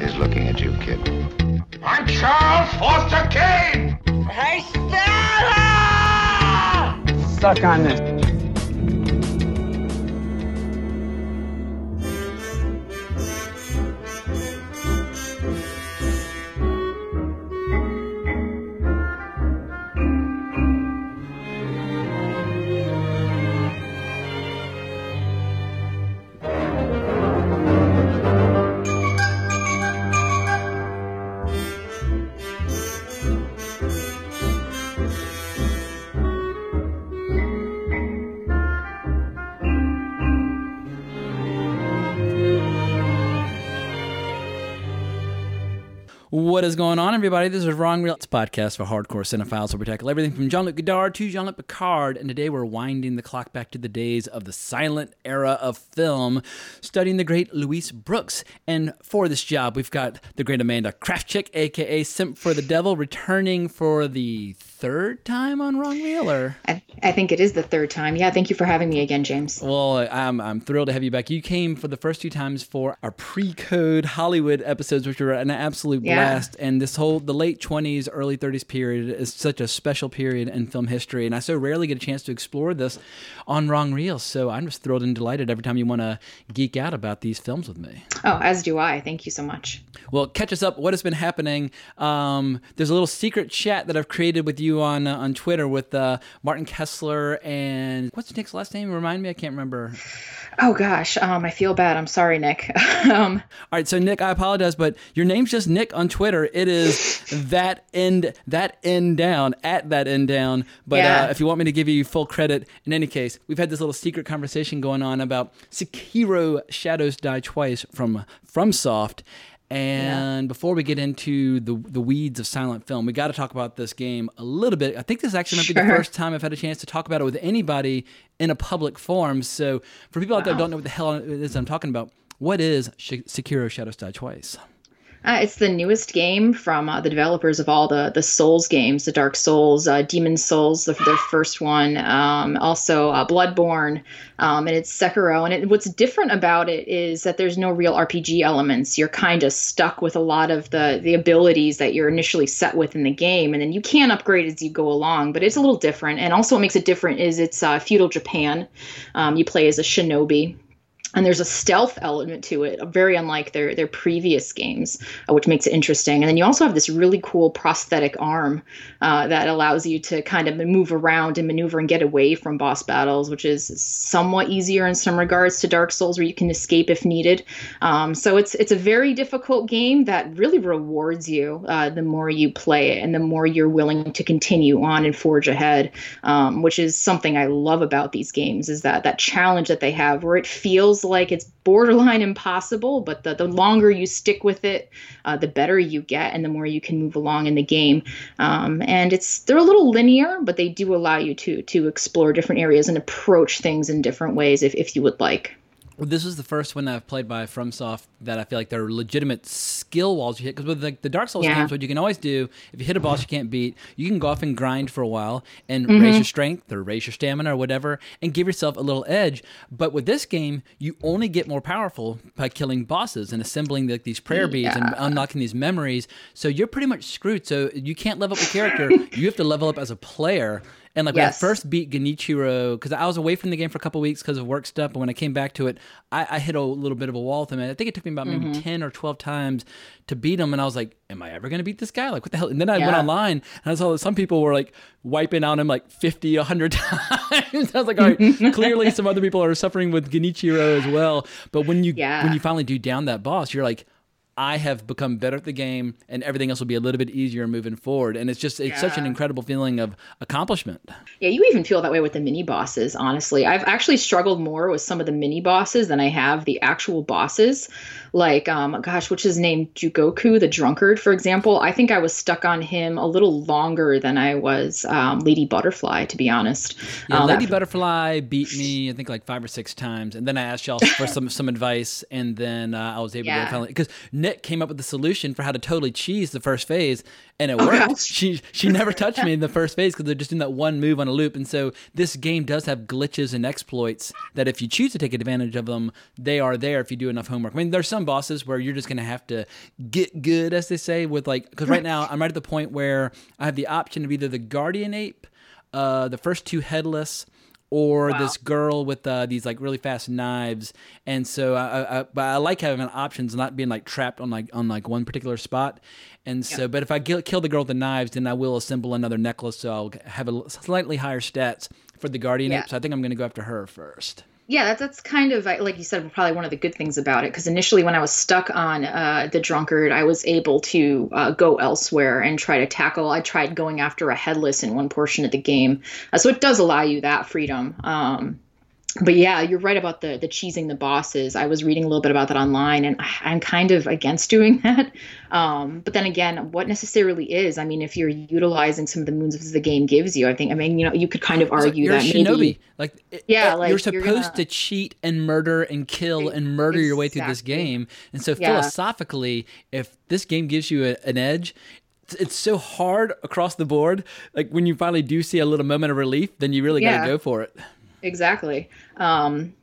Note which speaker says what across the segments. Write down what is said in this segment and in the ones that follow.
Speaker 1: is looking at you, kid.
Speaker 2: I'm Charles Foster Kane!
Speaker 3: Hey, Stella!
Speaker 4: Suck on this.
Speaker 5: What is going on, everybody? This is Wrong Reels podcast for hardcore cinephiles where we tackle everything from Jean Luc Godard to Jean Luc Picard. And today we're winding the clock back to the days of the silent era of film, studying the great Louise Brooks. And for this job, we've got the great Amanda Krafcik, aka Simp for the Devil, returning for the third time on Wrong Reel. Or
Speaker 6: I, I think it is the third time. Yeah, thank you for having me again, James.
Speaker 5: well, I'm I'm thrilled to have you back. You came for the first two times for our pre-code Hollywood episodes, which were an absolute
Speaker 6: Yeah.
Speaker 5: blast. And this whole the late 20s, early 30s period is such a special period in film history, and I so rarely get a chance to explore this on Wrong Reels. So I'm just thrilled and delighted every time you want to geek out about these films with me.
Speaker 6: Oh, as do I. Thank you so much.
Speaker 5: Well, catch us up. What has been happening? Um, there's a little secret chat that I've created with you on uh, on Twitter with uh, Martin Kessler and what's Nick's last name? Remind me, I can't remember.
Speaker 6: Oh gosh, um, I feel bad. I'm sorry, Nick. um,
Speaker 5: All right, so Nick, I apologize, but your name's just Nick on Twitter. It is that end that end down at that end down. But
Speaker 6: Yeah.
Speaker 5: uh, if you want me to give you full credit, in any case, we've had this little secret conversation going on about Sekiro: Shadows Die Twice from FromSoft. And before we get into the the weeds of silent film, we got to talk about this game a little bit. I think this actually might be the first time I've had a chance to talk about it with anybody in a public forum. So for people out there who don't know what the hell it is I'm talking about, what is Sekiro: Shadows Die Twice?
Speaker 6: Uh, it's the newest game from uh, the developers of all the the Souls games, the Dark Souls, uh, Demon's Souls, the, their first one, um, also uh, Bloodborne, um, and it's Sekiro. And it, what's different about it is that there's no real RPG elements. You're kind of stuck with a lot of the the abilities that you're initially set with in the game, and then you can upgrade as you go along. But it's a little different. And also, what makes it different is it's uh, feudal Japan. Um, you play as a shinobi and there's a stealth element to it, very unlike their their previous games, uh, which makes it interesting. And then you also have this really cool prosthetic arm uh, that allows you to kind of move around and maneuver and get away from boss battles, which is somewhat easier in some regards to Dark Souls, where you can escape if needed. Um, so it's it's a very difficult game that really rewards you uh, the more you play it and the more you're willing to continue on and forge ahead, um, which is something I love about these games is that that challenge that they have where it feels like it's borderline impossible, but the, the longer you stick with it, uh, the better you get and the more you can move along in the game. Um, and it's they're a little linear, but they do allow you to to explore different areas and approach things in different ways if, if you would like.
Speaker 5: This is the first one that I've played by FromSoft that I feel like there are legitimate skill walls you hit. Because with like the Dark Souls
Speaker 6: Yeah.
Speaker 5: games, what you can always do if you hit a boss you can't beat, you can go off and grind for a while and
Speaker 6: Mm-hmm.
Speaker 5: raise your strength or raise your stamina or whatever, and give yourself a little edge. But with this game, you only get more powerful by killing bosses and assembling like these prayer beads and unlocking these memories. So you're pretty much screwed. So you can't level up your character. you have to level up as a player. And like when I first beat Genichiro, because I was away from the game for a couple weeks because of work stuff, but when I came back to it, I, I hit a little bit of a wall with him. And I think it took me about maybe
Speaker 6: Mm-hmm.
Speaker 5: 10 or 12 times to beat him. And I was like, am I ever going to beat this guy? Like, what the hell? And then I went online and I saw that some people were like wiping out him like 50, 100 times. I was like, all right, clearly some other people are suffering with Genichiro as well. But when you,
Speaker 6: Yeah.
Speaker 5: when you finally do down that boss, you're like, I have become better at the game, and everything else will be a little bit easier moving forward. And it's just it's such an incredible feeling of accomplishment.
Speaker 6: Yeah, you even feel that way with the mini bosses, honestly. I've actually struggled more with some of the mini bosses than I have the actual bosses. Like, um, gosh, what's his name? Jugoku, the drunkard, for example. I think I was stuck on him a little longer than I was um, Lady Butterfly, to be honest.
Speaker 5: Yeah,
Speaker 6: Um,
Speaker 5: Lady
Speaker 6: that-
Speaker 5: Butterfly beat me, I think, like five or six times, and then I asked y'all for some some advice, and then uh, I was able
Speaker 6: Yeah.
Speaker 5: to finally because Nick came up with the solution for how to totally cheese the first phase, and it worked.
Speaker 6: gosh.
Speaker 5: She she never touched me in the first phase because they're just doing that one move on a loop. And so this game does have glitches and exploits that if you choose to take advantage of them, they are there if you do enough homework. I mean, there's some bosses where you're just gonna have to get good, as they say, with like because right now I'm right at the point where I have the option of either the guardian ape, uh, the first two headless or this girl with uh, these like really fast knives. And so, I, I, I, but I like having options, not being like trapped on like on like one particular spot. And so, but if I kill, kill the girl with the knives, then I will assemble another necklace, so I'll have a slightly higher stats for the guardian
Speaker 6: Yeah.
Speaker 5: ape. So I think I'm going to go after her first.
Speaker 6: Yeah, that's that's kind of like you said, probably one of the good things about it. Because initially, when I was stuck on uh, the drunkard, I was able to uh, go elsewhere and try to tackle. I tried going after a headless in one portion of the game, uh, so it does allow you that freedom. Um, but yeah, you're right about the the cheesing the bosses. I was reading a little bit about that online, and I'm kind of against doing that. Um, but then again, what necessarily is? I mean, if you're utilizing some of the moves the game gives you, I think. I mean, you know, you could kind of argue
Speaker 5: you're
Speaker 6: that
Speaker 5: shinobi.
Speaker 6: maybe.
Speaker 5: Like it-
Speaker 6: Yeah, like,
Speaker 5: you're
Speaker 6: you're
Speaker 5: supposed
Speaker 6: gonna-
Speaker 5: to cheat and murder and kill and murder your way through this game. And so
Speaker 6: Yeah.
Speaker 5: philosophically, if this game gives you a, an edge. it's- It's so hard across the board. Like when you finally do see a little moment of relief, then you really got to go for it.
Speaker 6: Exactly. Um,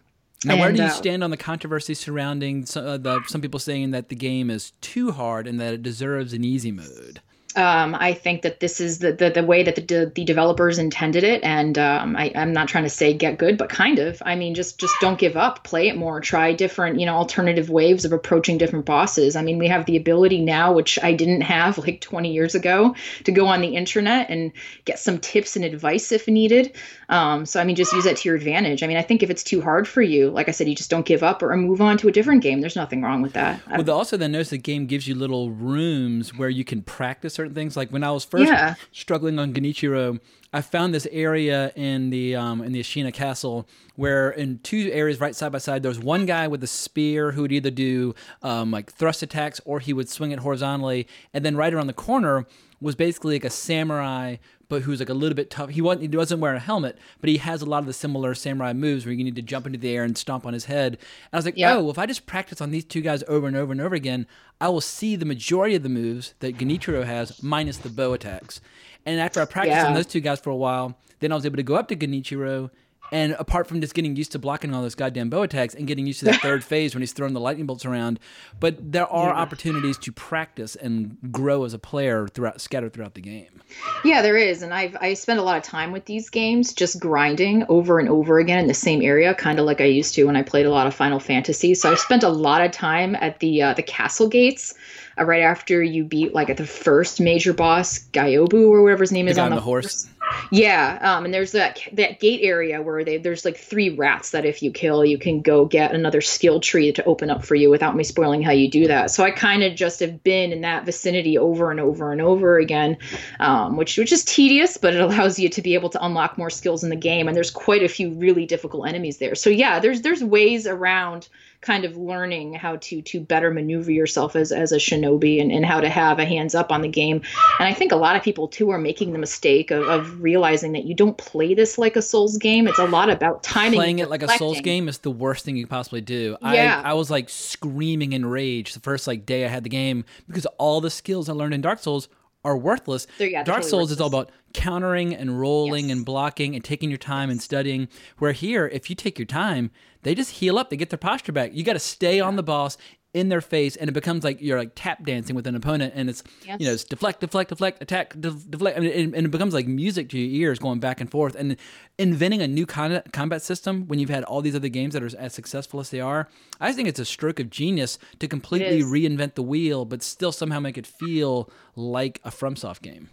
Speaker 5: Now, where do you
Speaker 6: uh,
Speaker 5: stand on the controversy surrounding some, uh, the, some people saying that the game is too hard and that it deserves an easy mode?
Speaker 6: Um, I think that this is the, the, the way that the, de- the developers intended it, and um, I, I'm not trying to say get good, but kind of. I mean, just just don't give up. Play it more. Try different, you know, alternative waves of approaching different bosses. I mean, we have the ability now, which I didn't have like 20 years ago, to go on the internet and get some tips and advice if needed. Um, so I mean, just use that to your advantage. I mean, I think if it's too hard for you, like I said, you just don't give up or move on to a different game. There's nothing wrong with that.
Speaker 5: Well, also then notice the game gives you little rooms where you can practice certain things. Like when I was first
Speaker 6: Yeah.
Speaker 5: struggling on Genichiro, I found this area in the um, in the Ashina Castle where in two areas right side by side, there was one guy with a spear who would either do um, like thrust attacks or he would swing it horizontally, and then right around the corner was basically like a samurai, but who's like a little bit tough. He wasn't he doesn't wear a helmet, but he has a lot of the similar samurai moves where you need to jump into the air and stomp on his head. And I was like,
Speaker 6: Yeah.
Speaker 5: oh, well, if I just practice on these two guys over and over and over again, I will see the majority of the moves that Genichiro has minus the bow attacks. And after I practiced on those two guys for a while, then I was able to go up to Genichiro. And apart from just getting used to blocking all those goddamn bow attacks and getting used to that third phase when he's throwing the lightning bolts around, but there are opportunities to practice and grow as a player throughout scattered throughout the game.
Speaker 6: Yeah, there is, and I've I spend a lot of time with these games, just grinding over and over again in the same area, kind of like I used to when I played a lot of Final Fantasy. So I've spent a lot of time at the uh, the castle gates, uh, right after you beat like at the first major boss, Gyobu or whatever his name is on
Speaker 5: on
Speaker 6: the,
Speaker 5: the horse.
Speaker 6: Yeah, um, and there's that that gate area where they there's like three rats that if you kill, you can go get another skill tree to open up for you without me spoiling how you do that. So I kind of just have been in that vicinity over and over and over again, um, which which is tedious, but it allows you to be able to unlock more skills in the game. And there's quite a few really difficult enemies there. So yeah, there's there's ways around kind of learning how to to better maneuver yourself as as a shinobi and, and how to have a hands up on the game and i think a lot of people too are making the mistake of, of realizing that you don't play this like a souls game it's a lot about timing
Speaker 5: Playing it like a Souls game is the worst thing you could possibly do.
Speaker 6: Yeah.
Speaker 5: I, I was like screaming in rage the first like day I had the game because all the skills I learned in Dark Souls are worthless.
Speaker 6: Yeah,
Speaker 5: Dark
Speaker 6: totally
Speaker 5: Souls is all about countering and rolling
Speaker 6: Yes.
Speaker 5: and blocking and taking your time and studying. Where here, if you take your time, they just heal up. They get their posture back. You got to stay on the boss in their face, and it becomes like you're like tap dancing with an opponent, and it's you know it's deflect, deflect, deflect, attack, def- deflect, I mean, and, and it becomes like music to your ears going back and forth. And inventing a new con- combat system when you've had all these other games that are as successful as they are, I think it's a stroke of genius to completely reinvent the wheel, but still somehow make it feel like a FromSoft game.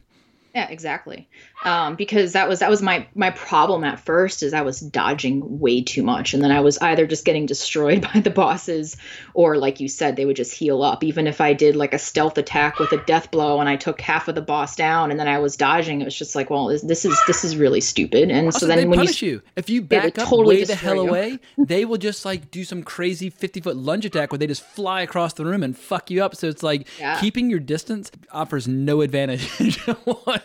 Speaker 6: Yeah, exactly. Um, because that was that was my my problem at first is I was dodging way too much, and then I was either just getting destroyed by the bosses, or like you said, they would just heal up. Even if I did like a stealth attack with a death blow and I took half of the boss down, and then I was dodging, it was just like, well, this, this is this is really stupid. And
Speaker 5: Also,
Speaker 6: so then when
Speaker 5: punish
Speaker 6: you,
Speaker 5: you, if you back up
Speaker 6: totally
Speaker 5: way the hell
Speaker 6: you.
Speaker 5: away, they will just like do some crazy fifty foot lunge attack where they just fly across the room and fuck you up. So it's like
Speaker 6: Yeah.
Speaker 5: keeping your distance offers no advantage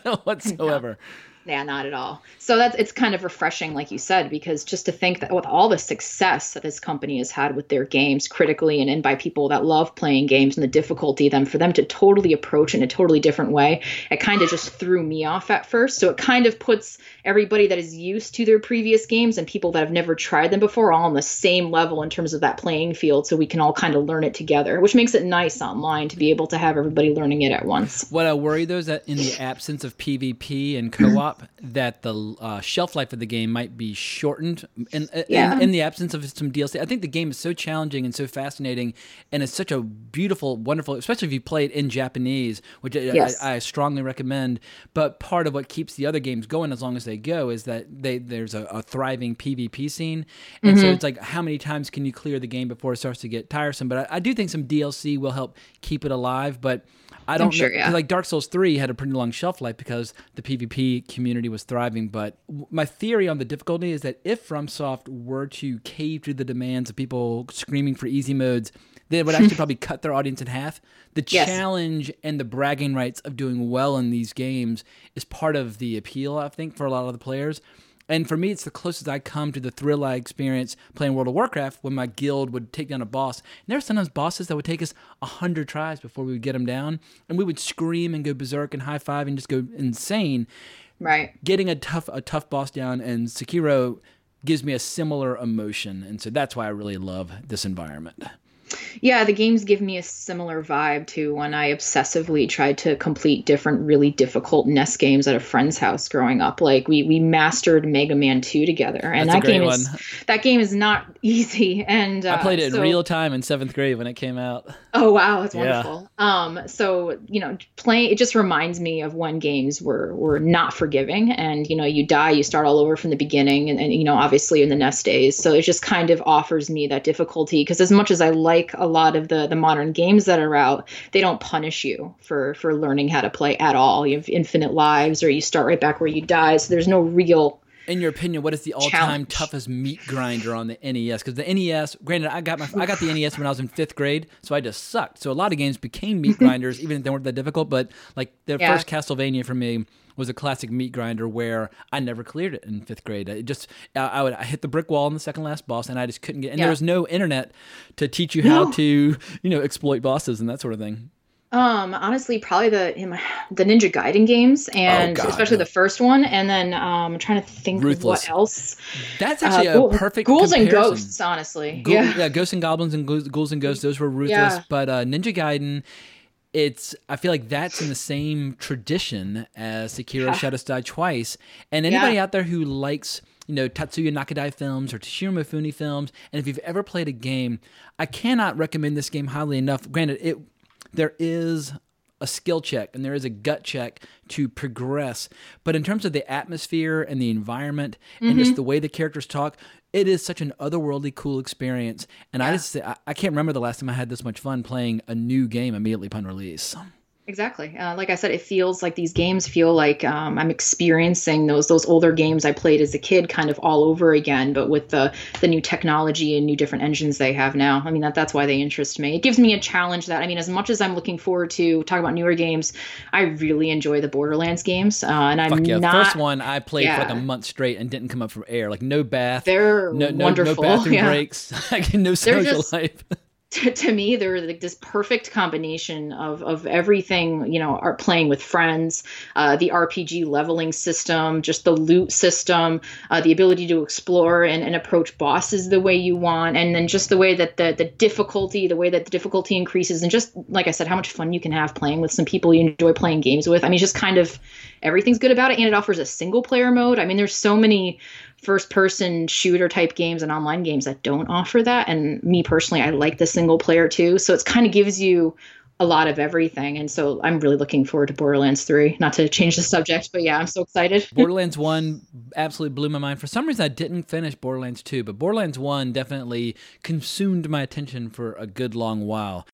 Speaker 5: whatsoever.
Speaker 6: Yeah, not at all. So that's it's kind of refreshing, like you said, because just to think that with all the success that this company has had with their games critically and, and by people that love playing games and the difficulty them for them to totally approach in a totally different way, it kind of just threw me off at first. So it kind of puts everybody that is used to their previous games and people that have never tried them before all on the same level in terms of that playing field so we can all kind of learn it together, which makes it nice online to be able to have everybody learning it at once.
Speaker 5: What I worry though is that in the absence of PvP and co-op that the uh, shelf life of the game might be shortened in,
Speaker 6: Yeah.
Speaker 5: in, in the absence of some DLC. I think the game is so challenging and so fascinating, and it's such a beautiful, wonderful, especially if you play it in Japanese, which I-
Speaker 6: Yes.
Speaker 5: I, I strongly recommend. But part of what keeps the other games going as long as they go is that they there's a, a thriving PvP scene, and
Speaker 6: Mm-hmm.
Speaker 5: so it's like how many times can you clear the game before it starts to get tiresome? But I, I do think some DLC will help keep it alive, but. I don't
Speaker 6: sure,
Speaker 5: know,
Speaker 6: yeah.
Speaker 5: like Dark Souls 3 had a pretty long shelf life because the PvP community was thriving. But my theory on the difficulty is that if FromSoft were to cave to the demands of people screaming for easy modes, they would actually probably cut their audience in half. The
Speaker 6: Yes.
Speaker 5: challenge and the bragging rights of doing well in these games is part of the appeal, I think, for a lot of the players. And for me, it's the closest I come to the thrill I experience playing World of Warcraft when my guild would take down a boss. And there were sometimes bosses that would take us a hundred tries before we would get them down, and we would scream and go berserk and high five and just go insane.
Speaker 6: Right.
Speaker 5: Getting a tough a tough boss down and Sekiro gives me a similar emotion, and so that's why I really love this environment.
Speaker 6: Yeah, the games give me a similar vibe to when I obsessively tried to complete different really difficult NES games at a friend's house growing up. Like we we mastered Mega Man 2 together and
Speaker 5: That's a
Speaker 6: that game
Speaker 5: great
Speaker 6: is that game is not easy and uh,
Speaker 5: I played it in real time in seventh grade when it came out.
Speaker 6: Oh wow, it's
Speaker 5: Yeah.
Speaker 6: wonderful. Um, so you know, playing it just reminds me of when games were were not forgiving, and you know, you die, you start all over from the beginning, and, and you know, obviously in the NES days. So it just kind of offers me that difficulty because as much as I like a lot of the the modern games that are out, they don't punish you for for learning how to play at all. You have infinite lives, or you start right back where you die. So there's no real
Speaker 5: In your opinion, what is the all-time
Speaker 6: Challenge.
Speaker 5: toughest meat grinder on the NES? Because the NES, granted, I got my I got the NES when I was in fifth grade, so I just sucked. So a lot of games became meat mm-hmm. grinders, even if they weren't that difficult. But like the
Speaker 6: Yeah.
Speaker 5: first Castlevania for me was a classic meat grinder where I never cleared it in fifth grade. It just I, I would I hit the brick wall in the second last boss, and I just couldn't get. And
Speaker 6: Yeah.
Speaker 5: there was no internet to teach you how
Speaker 6: No.
Speaker 5: to you know exploit bosses and that sort of thing.
Speaker 6: Um, honestly, probably the my, the Ninja Gaiden games, and
Speaker 5: Oh, God,
Speaker 6: especially
Speaker 5: yeah.
Speaker 6: the first one, and then um, I'm trying to think
Speaker 5: Ruthless.
Speaker 6: what else.
Speaker 5: That's actually
Speaker 6: Uh,
Speaker 5: a perfect
Speaker 6: Ghouls and. Ghosts, honestly.
Speaker 5: Ghoul-
Speaker 6: yeah.
Speaker 5: yeah, Ghosts and Goblins and Ghouls, Ghouls and Ghosts, those were ruthless.
Speaker 6: Yeah.
Speaker 5: But uh, Ninja Gaiden, it's I feel like that's in the same tradition as Sekiro
Speaker 6: Yeah.
Speaker 5: Shadows Die Twice. And anybody out there who likes you know Tatsuya Nakadai films or Toshiro Mifune films, and if you've ever played a game, I cannot recommend this game highly enough. Granted, it there is a skill check and there is a gut check to progress. But in terms of the atmosphere and the environment and
Speaker 6: Mm-hmm.
Speaker 5: just the way the characters talk, it is such an otherworldly cool experience. And I just I, I can't remember the last time I had this much fun playing a new game immediately upon release.
Speaker 6: Exactly. Uh, like I said, it feels like these games feel like um, I'm experiencing those those older games I played as a kid, kind of all over again, but with the the new technology and new different engines they have now. I mean, that that's why they interest me. It gives me a challenge that I mean, as much as I'm looking forward to talk about newer games, I really enjoy the Borderlands games, uh, and I'm
Speaker 5: Fuck yeah.
Speaker 6: not.
Speaker 5: First one I played for like a month straight and didn't come up for air. Like no bath.
Speaker 6: They're
Speaker 5: no, no,
Speaker 6: wonderful.
Speaker 5: no bathroom
Speaker 6: yeah.
Speaker 5: breaks. like no social
Speaker 6: just-
Speaker 5: life.
Speaker 6: to, to me they're like this perfect combination of of everything you know are playing with friends uh, the rpg leveling system just the loot system uh, the ability to explore and, and approach bosses the way you want and then just the way that the the difficulty the way that the difficulty increases and just like i said how much fun you can have playing with some people you enjoy playing games with. I mean just kind of everything's good about it and it offers a single player mode. I mean there's so many first person shooter type games and online games that don't offer that. And me personally i like the single player too. So it's kind of gives you a lot of everything. And so i'm really looking forward to borderlands 3 not to change the subject but yeah i'm so excited.
Speaker 5: Borderlands 1 absolutely blew my mind. For some reason, I didn't finish Borderlands 2, but Borderlands 1 definitely consumed my attention for a good long while.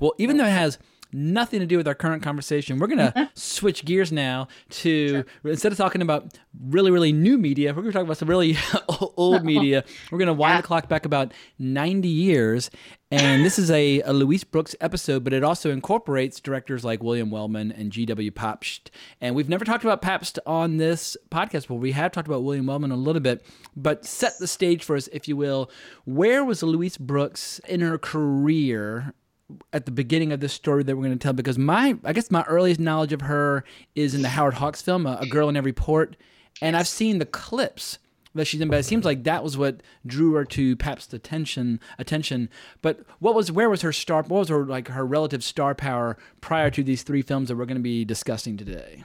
Speaker 5: Well, even though it has nothing to do with our current conversation. We're going to mm-hmm. switch gears now to sure. instead of talking about really, really new media, we're going to talk about some really old media. We're going to wind yeah. the clock back about 90 years. And this is a, a Louise Brooks episode, but it also incorporates directors like William Wellman and G.W. Pabst. And we've never talked about Pabst on this podcast, but we have talked about William Wellman a little bit. But set the stage for us, if you will. Where was Louise Brooks in her career at the beginning of this story that we're going to tell because my I guess my earliest knowledge of her is in the Howard Hawks film, A, Girl in Every Port, and I've seen the clips that she's in, but it seems like that was what drew her to Pabst's attention. Attention, but what was where was her star? What was her like her relative star power prior to these three films that we're going to be discussing today?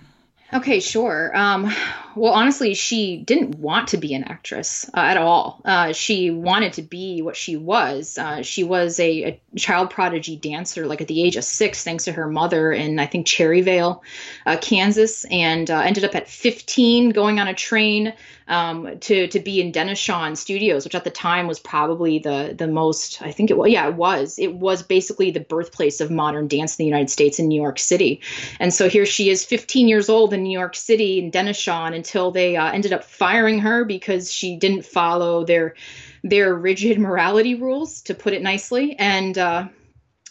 Speaker 6: Okay, sure. Um, well, honestly, she didn't want to be an actress uh, at all. Uh, she wanted to be what she was. Uh, she was a, a, child prodigy dancer, like at the age of six, thanks to her mother in, I think, Cherryvale, uh, Kansas, and uh, ended up at 15 going on a train um, to to be in Denishawn Studios, which at the time was probably the the most I think it was yeah it was it was basically the birthplace of modern dance in the United States in New York City, and so here she is, 15 years old in New York City in Denishawn until they uh, ended up firing her because she didn't follow their their rigid morality rules, to put it nicely, and. Uh,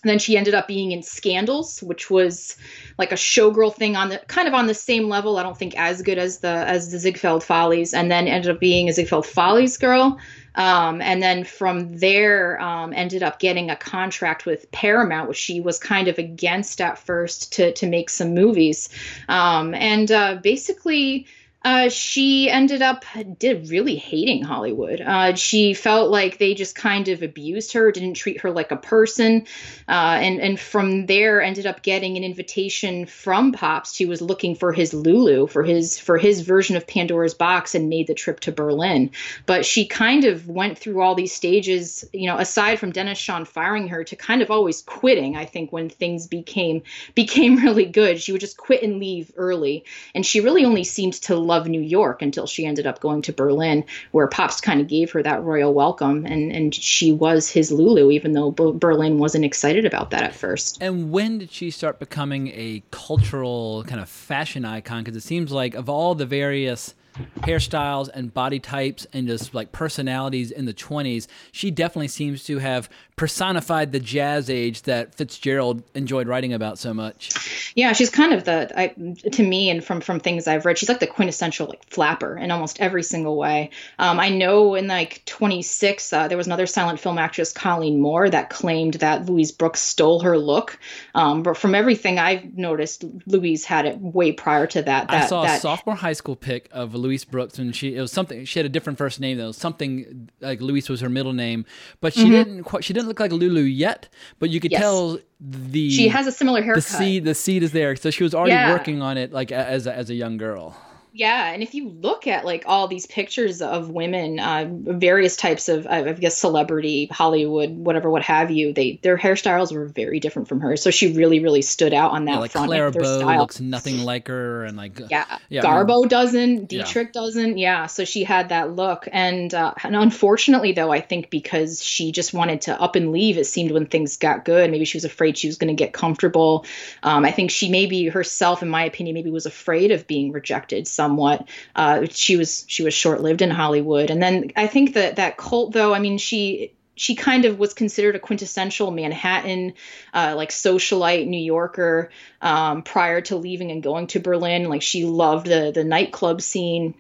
Speaker 6: then she ended up being in Scandals, which was like a showgirl thing on the kind of on the same level. I don't think as good as the as the Ziegfeld Follies, and then ended up being a Ziegfeld Follies girl. Um, and then from there, um, ended up getting a contract with Paramount, which she was kind of against at first to to make some movies. Um, and uh, basically uh, she ended up did really hating Hollywood. Uh, she felt like they just kind of abused her, didn't treat her like a person, uh, and and from there ended up getting an invitation from Pabst. He was looking for his Lulu for his for his version of Pandora's Box, and made the trip to Berlin. But she kind of went through all these stages, you know, aside from Denishawn firing her, to kind of always quitting. I think when things became became really good, she would just quit and leave early, and she really only seemed to love love New York until she ended up going to Berlin, where Pabst kind of gave her that royal welcome, and and she was his Lulu, even though Berlin wasn't excited about that at first.
Speaker 5: And when did she start becoming a cultural kind of fashion icon? Because it seems like of all the various hairstyles and body types and just like personalities in the 20s, she definitely seems to have personified the jazz age that Fitzgerald enjoyed writing about so much.
Speaker 6: Yeah, she's kind of the I, to me and from from things I've read, she's like the quintessential like flapper in almost every single way. Um, I know in like 26, uh, there was another silent film actress, Colleen Moore, that claimed that Louise Brooks stole her look. Um, but from everything I've noticed, Louise had it way prior to that. that
Speaker 5: I saw
Speaker 6: that,
Speaker 5: a sophomore high school pic of Louise Brooks, and she it was something. She had a different first name though. Something like Louise was her middle name, but she mm-hmm. didn't quite. She didn't look like Lulu yet, but you could yes. tell the
Speaker 6: she has a similar haircut.
Speaker 5: The seed, the seed is there, so she was already yeah. working on it like as a, as a young girl.
Speaker 6: Yeah, and if you look at like all these pictures of women, uh, various types of, I guess, celebrity, Hollywood, whatever, what have you, they their hairstyles were very different from hers. So she really, really stood out on that
Speaker 5: yeah, like
Speaker 6: front.
Speaker 5: Clara Bow style. looks nothing like her, and like
Speaker 6: yeah, yeah Garbo doesn't, Dietrich yeah. doesn't. Yeah, so she had that look, and uh, and unfortunately, though, I think because she just wanted to up and leave, it seemed when things got good, maybe she was afraid she was going to get comfortable. Um, I think she maybe herself, in my opinion, maybe was afraid of being rejected. Somewhat. Uh, she was she was short lived in Hollywood, and then I think that that cult though. I mean, she she kind of was considered a quintessential Manhattan, uh, like socialite New Yorker um, prior to leaving and going to Berlin. Like she loved the the nightclub scene.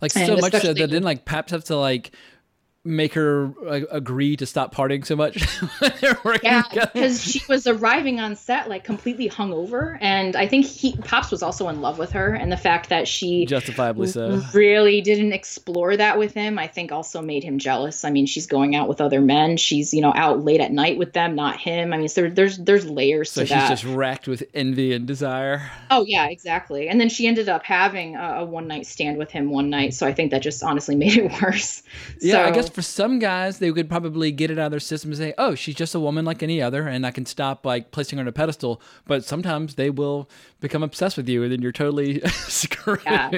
Speaker 5: Like so much so that didn't like Pabst have to like make her uh, agree to stop partying so much?
Speaker 6: Yeah because she was arriving on set like completely hungover and i think he Pabst was also in love with her and the fact that she
Speaker 5: justifiably so.
Speaker 6: really didn't explore that with him i think also made him jealous. I mean she's going out with other men. She's you know out late at night with them not him. I mean so there's there's layers
Speaker 5: so she's
Speaker 6: that.
Speaker 5: just racked with envy and desire.
Speaker 6: Oh yeah exactly. And then she ended up having a, a one night stand with him one night so i think that just honestly made it worse.
Speaker 5: Yeah
Speaker 6: so,
Speaker 5: i guess For some guys, they could probably get it out of their system and say, "Oh, she's just a woman like any other, and I can stop like placing her on a pedestal." But sometimes they will become obsessed with you, and then you're totally screwed.
Speaker 6: Yeah.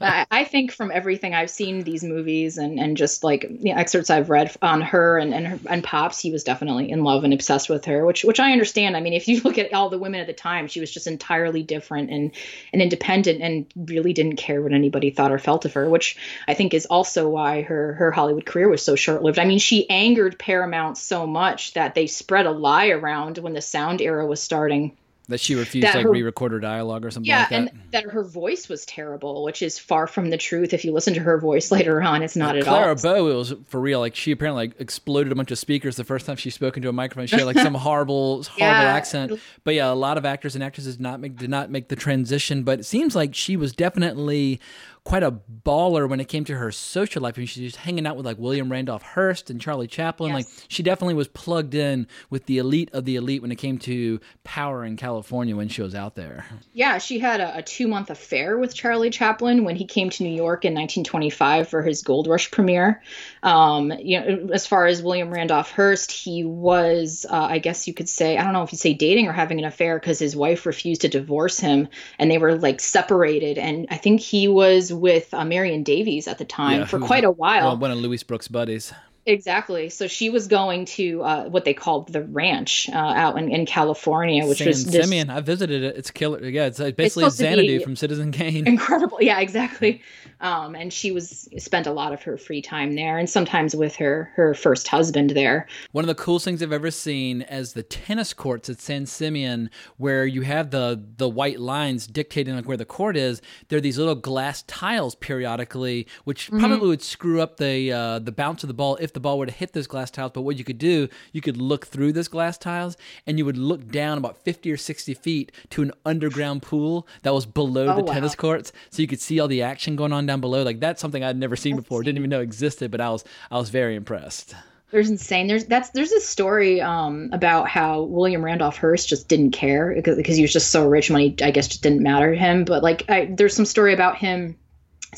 Speaker 6: I, I think from everything I've seen these movies and, and just like the excerpts I've read on her and and, her, and Pabst, he was definitely in love and obsessed with her, which which I understand. I mean, if you look at all the women at the time, she was just entirely different and and independent, and really didn't care what anybody thought or felt of her, which I think is also why her her Hollywood career was so short lived. I mean, she angered Paramount so much that they spread a lie around when the sound era was starting
Speaker 5: that she refused
Speaker 6: That
Speaker 5: to like
Speaker 6: her-
Speaker 5: re-record her dialogue or something
Speaker 6: yeah,
Speaker 5: like that.
Speaker 6: and that her voice was terrible, which is far from the truth. If you listen to her voice later on, it's not at
Speaker 5: Clara
Speaker 6: all.
Speaker 5: Bow, it was for real. Like she apparently like exploded a bunch of speakers the first time she spoke into a microphone. She had like some horrible, horrible
Speaker 6: Yeah.
Speaker 5: accent. But yeah, a lot of actors and actresses did not make did not make the transition. But it seems like she was definitely quite a baller when it came to her social life. I mean, she was hanging out with like William Randolph Hearst and Charlie Chaplin. Like she definitely was plugged in with the elite of the elite when it came to power in California when she was out there.
Speaker 6: Yeah, she had a, a two month affair with Charlie Chaplin when he came to New York in 1925 for his Gold Rush premiere. Um, you know, as far as William Randolph Hearst, he was, uh, I guess you could say, I don't know if you say dating or having an affair because his wife refused to divorce him and they were like separated. And I think he was with uh, Marion Davies at the time
Speaker 5: Yeah,
Speaker 6: for quite a while.
Speaker 5: Well, one of Louise Brooks' buddies.
Speaker 6: Exactly. So she was going to uh, what they called the ranch uh, out in, in California, which
Speaker 5: San
Speaker 6: was this
Speaker 5: Simeon. I visited it. It's killer. Yeah, it's like basically
Speaker 6: to
Speaker 5: Xanadu from Citizen Kane.
Speaker 6: incredible. Yeah, exactly. Um, and she was spent a lot of her free time there, and sometimes with her her first husband there.
Speaker 5: One of the coolest things I've ever seen as the tennis courts at San Simeon, where you have the the white lines dictating like where the court is. There are these little glass tiles periodically, which
Speaker 6: Mm-hmm.
Speaker 5: probably would screw up the uh, the bounce of the ball if the ball were to hit those glass tiles. But what you could do, you could look through those glass tiles, and you would look down about fifty or sixty feet to an underground pool that was below
Speaker 6: Oh,
Speaker 5: the
Speaker 6: wow.
Speaker 5: tennis courts, so you could see all the action going on down below. Like that's something I'd never seen before, didn't even know existed, but I was I was very impressed.
Speaker 6: There's insane. There's that's there's this story um, about how William Randolph Hearst just didn't care because, because he was just so rich. Money, I guess, just didn't matter to him. But like, I, there's some story about him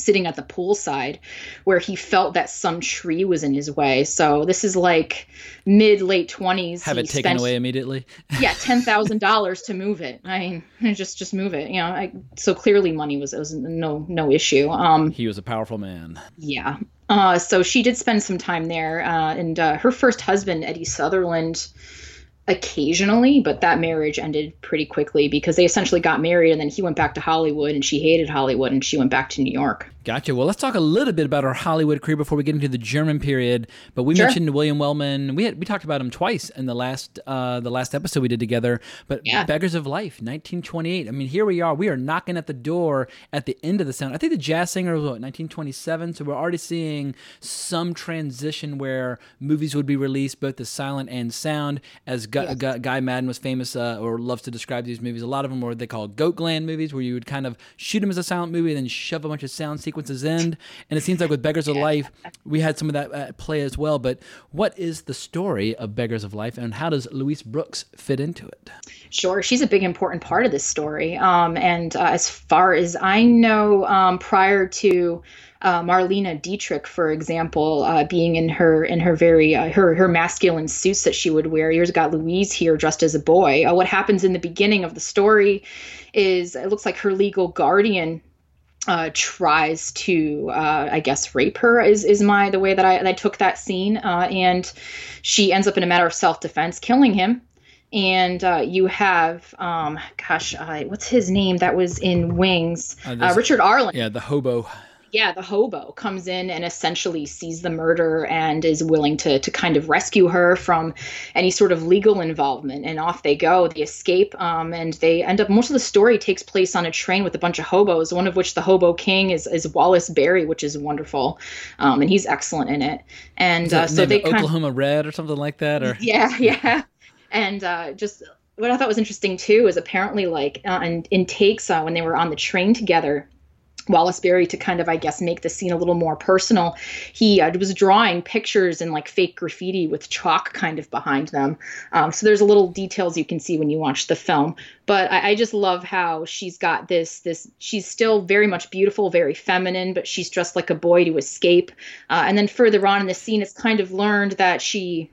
Speaker 6: sitting at the poolside where he felt that some tree was in his way. So this is like mid late twenties.
Speaker 5: Have it taken away immediately.
Speaker 6: yeah, ten thousand dollars to move it. I mean, just just move it. You know, I, so clearly money was was no no issue. Um,
Speaker 5: He was a powerful man.
Speaker 6: yeah. Uh, so she did spend some time there, uh, and uh, her first husband, Eddie Sutherland, occasionally, but that marriage ended pretty quickly because they essentially got married, and then he went back to Hollywood, and she hated Hollywood, and she went back to New York.
Speaker 5: Gotcha. Well, let's talk a little bit about our Hollywood career before we get into the German period. But we
Speaker 6: Sure.
Speaker 5: mentioned William Wellman. We had we talked about him twice in the last uh, the last episode we did together. But
Speaker 6: Yeah.
Speaker 5: Beggars of Life, 1928. I mean, here we are. We are knocking at the door at the end of the sound. I think the Jazz Singer was what 1927. So we're already seeing some transition where movies would be released both the silent and sound. As Gu- Gu- Guy Maddin was famous uh, or loves to describe these movies, a lot of them were what they call goat gland movies, where you would kind of shoot them as a silent movie and then shove a bunch of sound sequences in. And it seems like with Beggars of Life, we had some of that at play as well. But what is the story of Beggars of Life, and how does Louise Brooks fit into it?
Speaker 6: Sure, she's a big important part of this story. Um, and uh, as far as I know, um, prior to uh, Marlene Dietrich, for example, uh, being in her in her very uh, her her masculine suits that she would wear, you've got Louise here dressed as a boy. Uh, what happens in the beginning of the story is it looks like her legal guardian uh, tries to, uh, I guess, rape her is is my the way that I, that I took that scene, uh, and she ends up in a matter of self defense, killing him. And uh, you have, um, gosh, what's his name? That was in Wings.
Speaker 5: Uh,
Speaker 6: Uh, Richard Arlen.
Speaker 5: Yeah, the hobo.
Speaker 6: Yeah, the hobo comes in and essentially sees the murder and is willing to to kind of rescue her from any sort of legal involvement. And off they go. They escape, um, and they end up. Most of the story takes place on a train with a bunch of hobos. One of which the hobo king is is Wallace Beery, which is wonderful, um, and he's excellent in it. And uh, so they kind of
Speaker 5: Oklahoma Red or something like that, or
Speaker 6: yeah, yeah. And uh, just what I thought was interesting too is apparently like uh, in, in takes uh, when they were on the train together, Wallace Beery to kind of, I guess, make the scene a little more personal. He uh, was drawing pictures in like fake graffiti with chalk kind of behind them. Um, so there's a little details you can see when you watch the film. But I, I, just love how she's got this this. She's still very much beautiful, very feminine, but she's dressed like a boy to escape. Uh, and then further on in the scene, it's kind of learned that she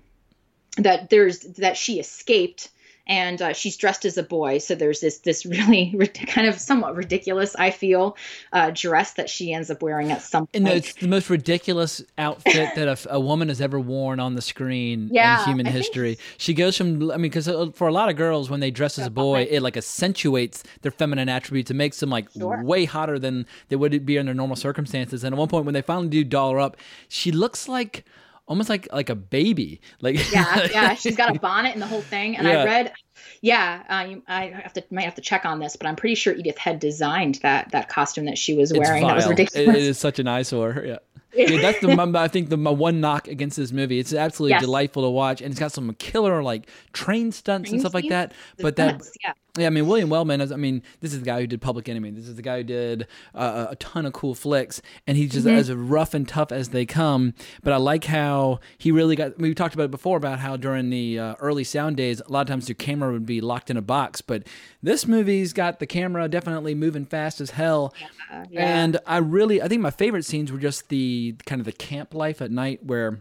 Speaker 6: that there's that she escaped and uh, she's dressed as a boy. So there's this this really kind of somewhat ridiculous, I feel, uh, dress that she ends up wearing at some point.
Speaker 5: And it's the most ridiculous outfit that a, a, woman has ever worn on the screen
Speaker 6: yeah,
Speaker 5: in human history. She goes from, I mean, because uh, for a lot of girls, when they dress as a boy, it like accentuates their feminine attributes. It makes them like sure. way hotter than they would be under normal circumstances. And at one point, when they finally do doll her up, she looks like almost like like a baby. Like
Speaker 6: yeah, yeah. She's got a bonnet and the whole thing. And yeah. I read, yeah, uh, I have to might have to check on this, but I'm pretty sure Edith Head designed that that costume that she was wearing. That was ridiculous.
Speaker 5: It is such an eyesore. Yeah. yeah, that's the I think the my one knock against this movie. It's absolutely yes. delightful to watch, and it's got some killer like train stunts train and stuff like that. But that, yeah. Yeah, I mean William Wellman. Is, I mean, this is the guy who did Public Enemy. This is the guy who did uh, a ton of cool flicks, and he's just mm-hmm. as rough and tough as they come. But I like how he really got. We talked about it before about how during the uh, early sound days, a lot of times your camera would be locked in a box. But this movie's got the camera definitely moving fast as hell. Yeah, yeah. And I really, I think my favorite scenes were just the kind of the camp life at night where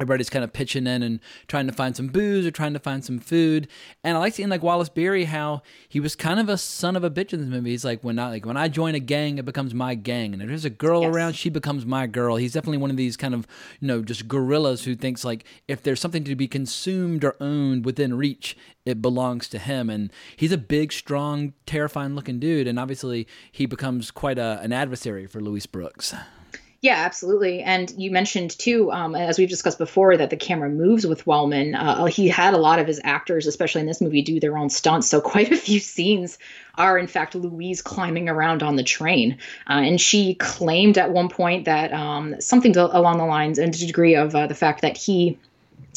Speaker 5: everybody's kind of pitching in and trying to find some booze or trying to find some food. And I like seeing like Wallace Beery how he was kind of a son of a bitch in this movie. He's like when I like when I join a gang, it becomes my gang, and if there's a girl yes. around, she becomes my girl. He's definitely one of these kind of you know just gorillas who thinks like if there's something to be consumed or owned within reach, it belongs to him. And he's a big, strong, terrifying looking dude, and obviously he becomes quite a, an adversary for Louise Brooks.
Speaker 6: Yeah, absolutely. And you mentioned too, um, as we've discussed before, that the camera moves with Wellman. Uh, he had a lot of his actors, especially in this movie, do their own stunts. So quite a few scenes are, in fact, Louise climbing around on the train. Uh, and she claimed at one point that um, something to, along the lines and degree of uh, the fact that he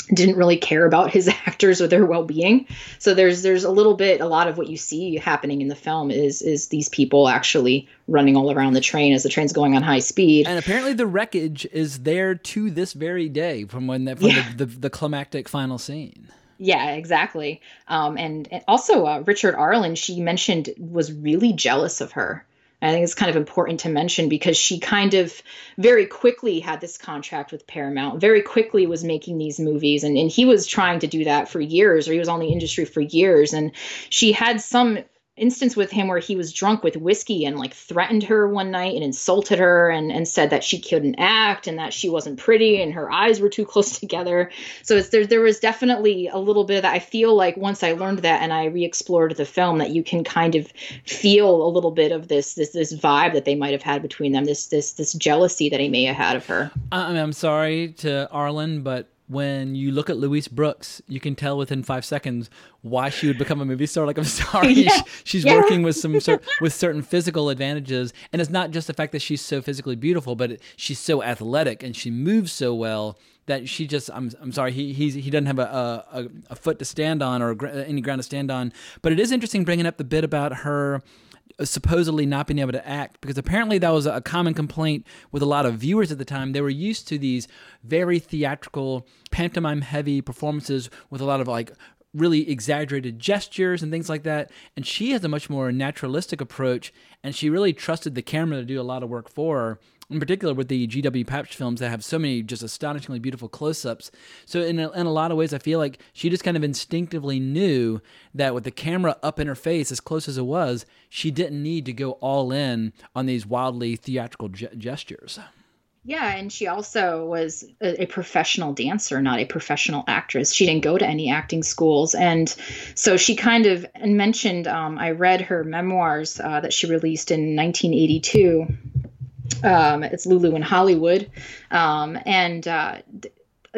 Speaker 6: didn't really care about his actors or their well-being. So there's there's a little bit a lot of what you see happening in the film is is these people actually running all around the train as the train's going on high speed.
Speaker 5: And apparently the wreckage is there to this very day from when the, from yeah. the, the, the climactic final scene.
Speaker 6: Yeah, exactly. Um, and, and also uh, Richard Arlen, she mentioned was really jealous of her I think it's kind of important to mention because she kind of very quickly had this contract with Paramount, very quickly was making these movies. And, and he was trying to do that for years, or he was on the industry for years. And she had some instance with him where he was drunk with whiskey and like threatened her one night and insulted her and, and said that she couldn't act and that she wasn't pretty and her eyes were too close together. So it's there there was definitely a little bit of that. I feel like once I learned that and I re-explored the film that you can kind of feel a little bit of this this this vibe that they might have had between them, this this this jealousy that he may have had of her.
Speaker 5: I mean, I'm sorry to Arlen, but when you look at Louise Brooks, you can tell within five seconds why she would become a movie star. Like, I'm sorry, yeah. she's yeah. working with some cer- with certain physical advantages, and it's not just the fact that she's so physically beautiful, but she's so athletic and she moves so well that she just I'm I'm sorry he he's, he doesn't have a, a, a foot to stand on or any ground to stand on. But it is interesting bringing up the bit about her supposedly not being able to act because apparently that was a common complaint with a lot of viewers at the time. They were used to these very theatrical, pantomime heavy performances with a lot of like really exaggerated gestures and things like that. And she has a much more naturalistic approach, and she really trusted the camera to do a lot of work for her in particular with the GW Pabst films that have so many just astonishingly beautiful close-ups. So in a, in a lot of ways, I feel like she just kind of instinctively knew that with the camera up in her face as close as it was, she didn't need to go all in on these wildly theatrical gestures.
Speaker 6: Yeah, and she also was a, a, professional dancer, not a professional actress. She didn't go to any acting schools, and so she kind of mentioned. Um, I read her memoirs uh, that she released in 1982 um, it's Lulu in Hollywood, um, and uh,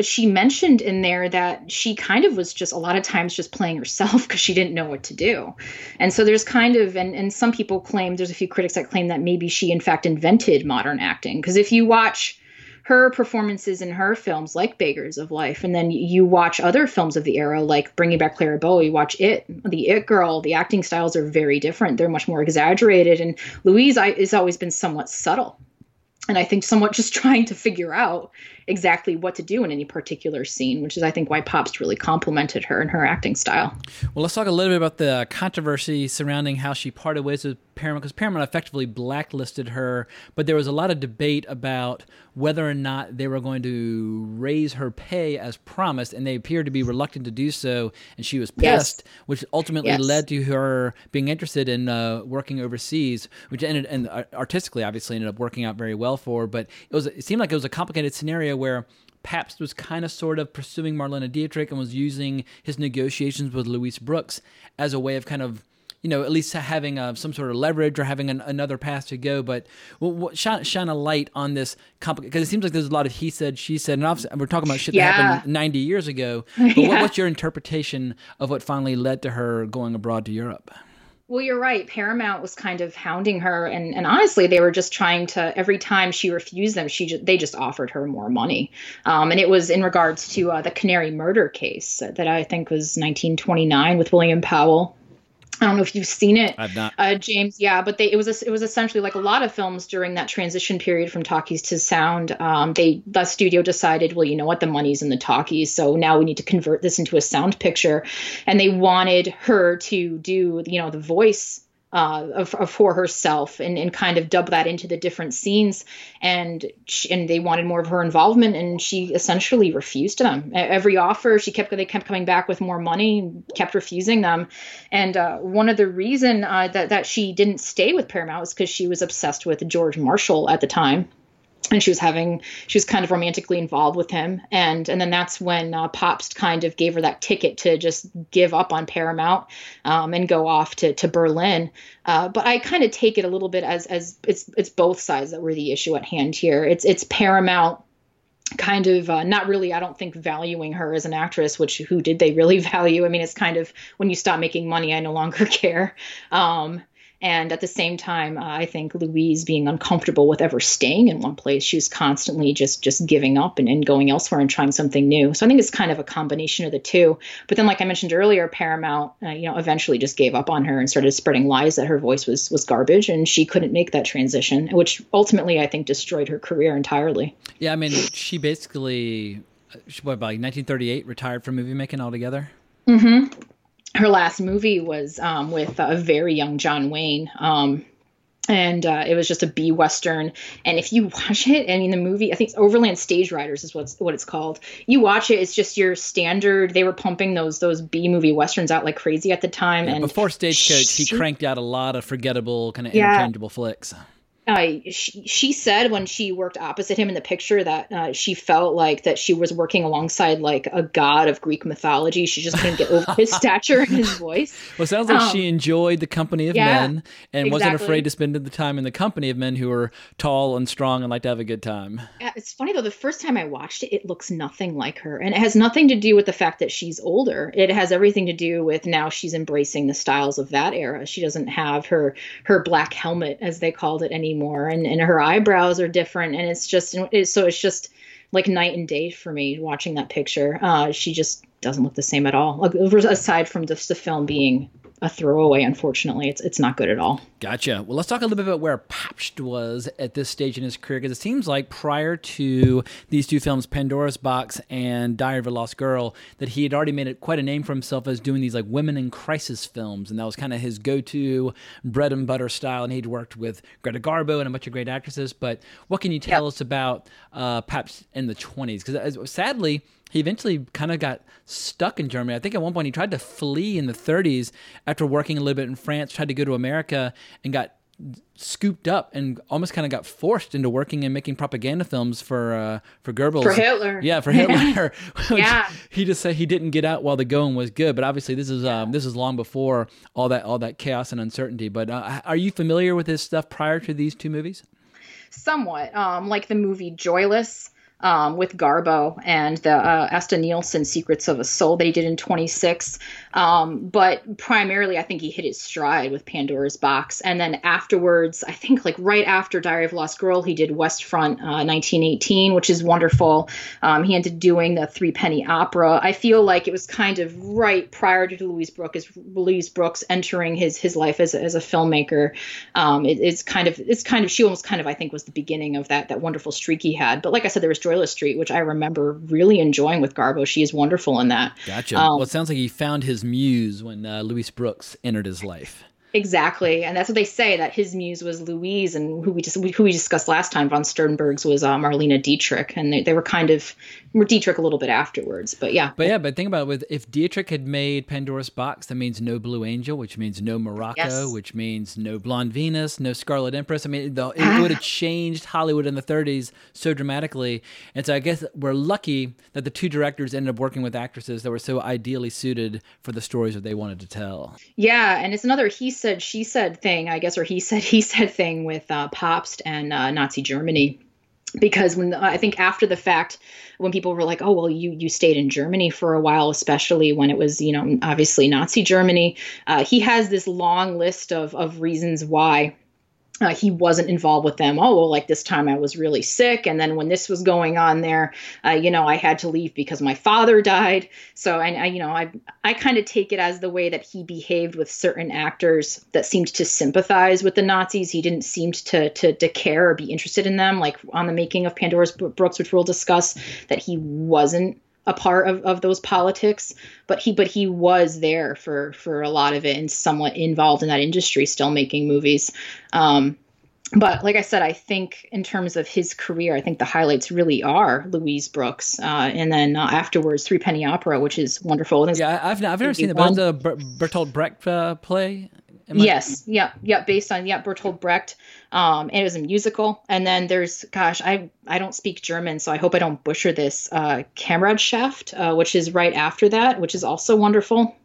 Speaker 6: she mentioned in there that she kind of was just a lot of times just playing herself because she didn't know what to do. And so there's kind of, and, and some people claim, there's a few critics that claim that maybe she in fact invented modern acting. Because if you watch her performances in her films like Beggars of Life, and then you watch other films of the era like Bringing Back Clara Bow. You watch It, the It Girl. The acting styles are very different. They're much more exaggerated, and Louise has always been somewhat subtle and I think somewhat just trying to figure out exactly what to do in any particular scene, which is I think why Pabst really complimented her and her acting style.
Speaker 5: Well, let's talk a little bit about the controversy surrounding how she parted ways with Paramount because Paramount effectively blacklisted her, but there was a lot of debate about whether or not they were going to raise her pay as promised, and they appeared to be reluctant to do so, and she was pissed, yes. which ultimately yes. led to her being interested in uh, working overseas, which ended and artistically obviously ended up working out very well for. Her, but it was it seemed like it was a complicated scenario where Pabst was kind of sort of pursuing Marlene Dietrich and was using his negotiations with Louise Brooks as a way of kind of you know, at least having uh, some sort of leverage or having an, another path to go. But well, shine, shine a light on this complicated because it seems like there's a lot of he said, she said, and we're talking about shit yeah. that happened 90 years ago. But yeah. what, what's your interpretation of what finally led to her going abroad to Europe?
Speaker 6: Well, you're right. Paramount was kind of hounding her, and, and honestly, they were just trying to. Every time she refused them, she just, they just offered her more money. Um, and it was in regards to uh, the Canary murder case that I think was 1929 with William Powell. I don't know if you've seen it.
Speaker 5: I've not.
Speaker 6: Uh, James, yeah, but they, it was a, it was essentially like a lot of films during that transition period from talkies to sound. Um, they the studio decided, well, you know what, the money's in the talkies, so now we need to convert this into a sound picture, and they wanted her to do you know the voice uh, of, of, for herself and, and kind of dub that into the different scenes. And she, and they wanted more of her involvement, and she essentially refused them. Every offer she kept they kept coming back with more money, kept refusing them. And uh, one of the reason uh, that that she didn't stay with Paramount was because she was obsessed with George Marshall at the time and she was having she was kind of romantically involved with him. And and then that's when uh, kind of gave her that ticket to just give up on Paramount um, and go off to to Berlin. Uh, but I kind of take it a little bit as as it's it's both sides that were the issue at hand here. It's it's Paramount kind of uh, not really i don't think valuing her as an actress which who did they really value? I mean it's kind of when you stop making money i no longer care. Um, and at the same time, uh, I think Louise being uncomfortable with ever staying in one place, she was constantly just just giving up and, and going elsewhere and trying something new. So I think it's kind of a combination of the two. But then, like I mentioned earlier, Paramount, uh, you know, eventually just gave up on her and started spreading lies that her voice was was garbage and she couldn't make that transition, which ultimately I think destroyed her career entirely.
Speaker 5: Yeah, I mean, she basically, what, by 1938, retired from movie making altogether.
Speaker 6: Mm-hmm her last movie was um, with a very young John Wayne. Um, and uh, it was just a B western. And if you watch it, I mean, the movie, I think it's Overland Stage Raiders is what's what it's called. You watch it, it's just your standard. They were pumping those those B movie westerns out like crazy at the time. Yeah, and
Speaker 5: before Stagecoach, she, he cranked out a lot of forgettable, kind of yeah, interchangeable flicks
Speaker 6: uh, she, she said when she worked opposite him in the picture that uh, she felt like that she was working alongside like a god of Greek mythology. She just couldn't get over his stature and his voice.
Speaker 5: Well, it sounds like um, she enjoyed the company of yeah, men and exactly. wasn't afraid to spend the time in the company of men who were tall and strong and like to have a good time.
Speaker 6: It's funny though, the first time I watched it, it looks nothing like her. And it has nothing to do with the fact that she's older. It has everything to do with now she's embracing the styles of that era. She doesn't have her her black helmet, as they called it, anymore anymore and, and her eyebrows are different and it's just it's, so it's just like night and day for me watching that picture. Uh, she just doesn't look the same at all aside from just the film being a throwaway. Unfortunately, it's it's not good at all.
Speaker 5: Gotcha. Well, let's talk a little bit about where Pabst was at this stage in his career, because it seems like prior to these two films, Pandora's Box and Diary of a Lost Girl, that he had already made it quite a name for himself as doing these like women in crisis films, and that was kind of his go-to bread and butter style. And he'd worked with Greta Garbo and a bunch of great actresses. But what can you tell yep. us about uh, Pabst in the 20s? Because sadly he eventually kind of got stuck in Germany. I think at one point he tried to flee in the 30s after working a little bit in France, tried to go to America and got scooped up and almost kind of got forced into working and making propaganda films for uh, for Goebbels.
Speaker 6: For Hitler.
Speaker 5: Yeah, for Hitler. yeah. he just said he didn't get out while the going was good, but obviously this is um, this is long before all that all that chaos and uncertainty. But uh, are you familiar with his stuff prior to these two movies?
Speaker 6: Somewhat. Um, like the movie Joyless um, with Garbo and the uh, Asta Nielsen Secrets of a Soul he did in 26. Um, but primarily, I think he hit his stride with Pandora's Box. And then afterwards, I think like right after Diary of a Lost Girl, he did West Front uh, 1918, which is wonderful. Um, he ended doing the Three Penny Opera. I feel like it was kind of right prior to Louise Brooks, Louise Brooks entering his his life as a, as a filmmaker. Um, it, it's kind of it's kind of she almost kind of I think was the beginning of that that wonderful streak he had. But like I said, there was Joyless Street, which I remember really enjoying with Garbo. She is wonderful in that.
Speaker 5: Gotcha. Um, well, it sounds like he found his muse when uh, Louise Brooks entered his life.
Speaker 6: Exactly, and that's what they say that his muse was Louise, and who we just who we discussed last time, von Sternberg's was uh, Marlene Dietrich, and they, they were kind of were Dietrich a little bit afterwards, but yeah.
Speaker 5: But yeah, but think about it. With if Dietrich had made Pandora's Box, that means no Blue Angel, which means no Morocco, yes. which means no Blonde Venus, no Scarlet Empress. I mean, the, it would have changed Hollywood in the 30s so dramatically, and so I guess we're lucky that the two directors ended up working with actresses that were so ideally suited for the stories that they wanted to tell.
Speaker 6: Yeah, and it's another he said she said thing, I guess, or he said he said thing with uh, and uh, Nazi Germany. Because when I think after the fact, when people were like, "Oh, well, you you stayed in Germany for a while, especially when it was, you know, obviously Nazi Germany," uh, he has this long list of of reasons why uh, he wasn't involved with them. Oh, well, like this time I was really sick. And then when this was going on there, uh, you know, I had to leave because my father died. So, and I, you know, I, I kind of take it as the way that he behaved with certain actors that seemed to sympathize with the Nazis. He didn't seem to, to, to care or be interested in them. Like on the making of Pandora's Box, which we'll discuss, that he wasn't a part of, of those politics but he but he was there for for a lot of it and somewhat involved in that industry still making movies um, but like I said, I think in terms of his career, I think the highlights really are Louise Brooks, uh, and then uh, afterwards Three Penny Opera, which is wonderful.
Speaker 5: Yeah, I've, I've never seen the Bertolt Brecht uh, play.
Speaker 6: Yes, Yep. yeah, based on yep Bertolt Brecht. Um, and it was a musical. And then there's, gosh, I I don't speak German, so I hope I don't butcher this. Uh, Kameradschaft, uh, which is right after that, which is also wonderful.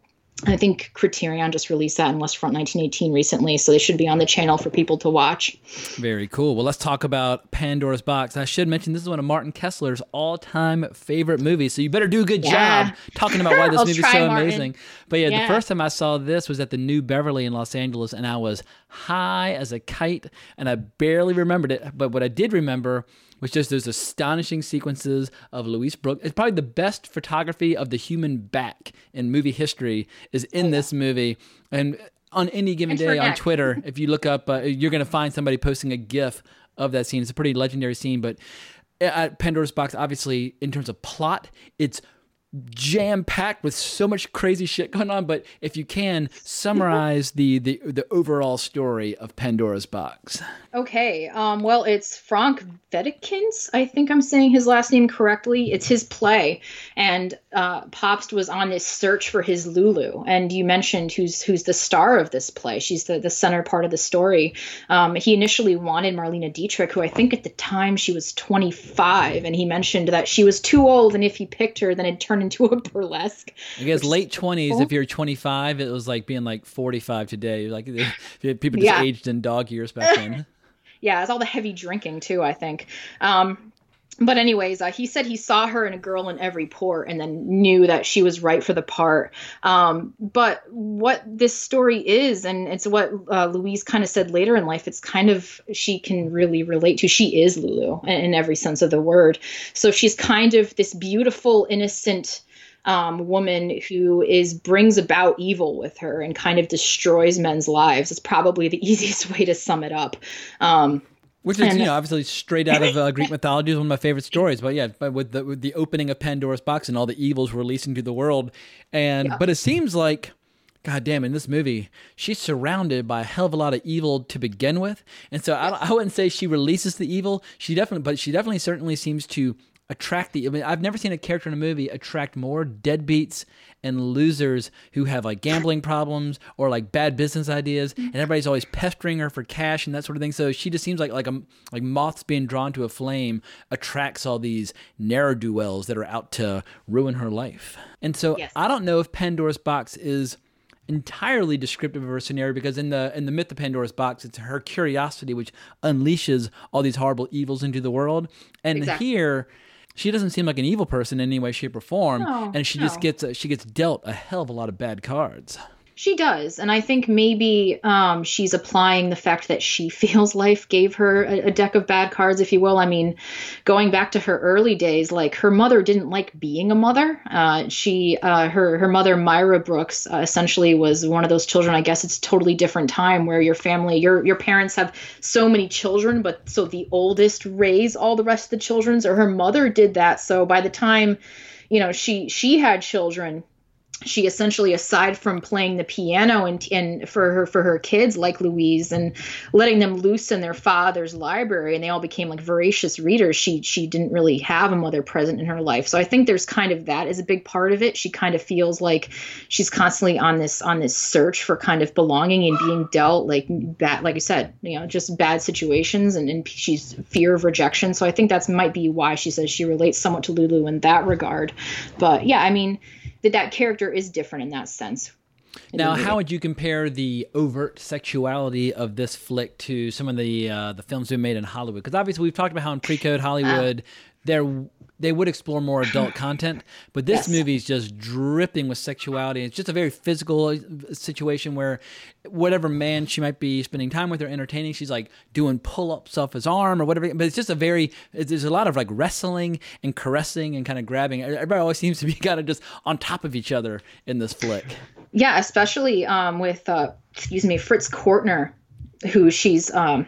Speaker 6: I think Criterion just released that in West Front 1918 recently, so they should be on the channel for people to watch.
Speaker 5: Very cool. Well, let's talk about Pandora's Box. I should mention this is one of Martin Kessler's all-time favorite movies, so you better do a good yeah. job talking about why this movie is so Martin. amazing. But yeah, yeah, the first time I saw this was at the New Beverly in Los Angeles, and I was high as a kite, and I barely remembered it. But what I did remember was just those astonishing sequences of Louise Brooks. It's probably the best photography of the human back in movie history is in oh, this movie. And on any given day on Twitter, if you look up, uh, you're going to find somebody posting a GIF of that scene. It's a pretty legendary scene. But at Pandora's Box, obviously, in terms of plot, it's jam packed with so much crazy shit going on. But if you can summarize the the the overall story of Pandora's Box.
Speaker 6: Okay. Um, well, it's Frank Wedekind. I think I'm saying his last name correctly. It's his play, and uh, Pabst was on this search for his Lulu. And you mentioned who's who's the star of this play. She's the the center part of the story. Um, he initially wanted Marlene Dietrich, who I think at the time she was 25, and he mentioned that she was too old, and if he picked her, then it'd turn into a burlesque.
Speaker 5: I guess late 20s. Cool. If you're 25, it was like being like 45 today. Like people just yeah. aged in dog years back then
Speaker 6: yeah, it's all the heavy drinking too. I think. Um, but anyways, uh, he said he saw her in a girl in every port, and then knew that she was right for the part. Um, but what this story is, and it's what uh, Louise kind of said later in life. It's kind of she can really relate to. She is Lulu in, in every sense of the word. So she's kind of this beautiful, innocent um, woman who is brings about evil with her and kind of destroys men's lives. It's probably the easiest way to sum it up. Um,
Speaker 5: which is, and, you know, obviously straight out of uh, Greek mythology is one of my favorite stories. But yeah, but with the with the opening of Pandora's box and all the evils releasing to the world, and yeah. but it seems like, God damn, in this movie, she's surrounded by a hell of a lot of evil to begin with, and so I, I wouldn't say she releases the evil. She definitely, but she definitely certainly seems to attract the I mean I've never seen a character in a movie attract more deadbeats and losers who have like gambling problems or like bad business ideas and everybody's always pestering her for cash and that sort of thing so she just seems like like a like moths being drawn to a flame attracts all these ne'er-do-wells that are out to ruin her life and so yes. I don't know if Pandora's box is entirely descriptive of her scenario because in the in the myth of Pandora's box, it's her curiosity which unleashes all these horrible evils into the world. And exactly. here, she doesn't seem like an evil person in any way, shape, or form,
Speaker 6: No,
Speaker 5: and she just gets uh, she gets dealt a hell of a lot of bad cards.
Speaker 6: She does, and I think maybe um, she's applying the fact that she feels life gave her a, a deck of bad cards, if you will. I mean, going back to her early days, like her mother didn't like being a mother. Uh, she, uh, her, her mother Myra Brooks, uh, essentially was one of those children. I guess it's a totally different time where your family, your your parents have so many children, but so the oldest raise all the rest of the children. So her mother did that. So by the time, you know, she she had children she essentially aside from playing the piano and, and for her for her kids like louise and letting them loose in their father's library and they all became like voracious readers she she didn't really have a mother present in her life. So i think there's kind of that as a big part of it. She kind of feels like she's constantly on this on this search for kind of belonging and being dealt like bad like i said you know just bad situations and, and she's fear of rejection. So i think that's might be why she says she relates somewhat to lulu in that regard. But yeah i mean that that character is different in that sense.
Speaker 5: Now, how would you compare the overt sexuality of this flick to some of the uh, the films we made in Hollywood? Because obviously we've talked about how in pre-code Hollywood there they would explore more adult content, but this
Speaker 6: Yes.
Speaker 5: movie is just dripping with sexuality. It's just a very physical uh, situation where whatever man she might be spending time with or entertaining, she's like doing pull-ups off his arm or whatever. But it's just a very there's a lot of like wrestling and caressing and kind of grabbing. Everybody always seems to be kind of just on top of each other in this flick.
Speaker 6: yeah, especially um, with uh, excuse me, Fritz Kortner, who she's um,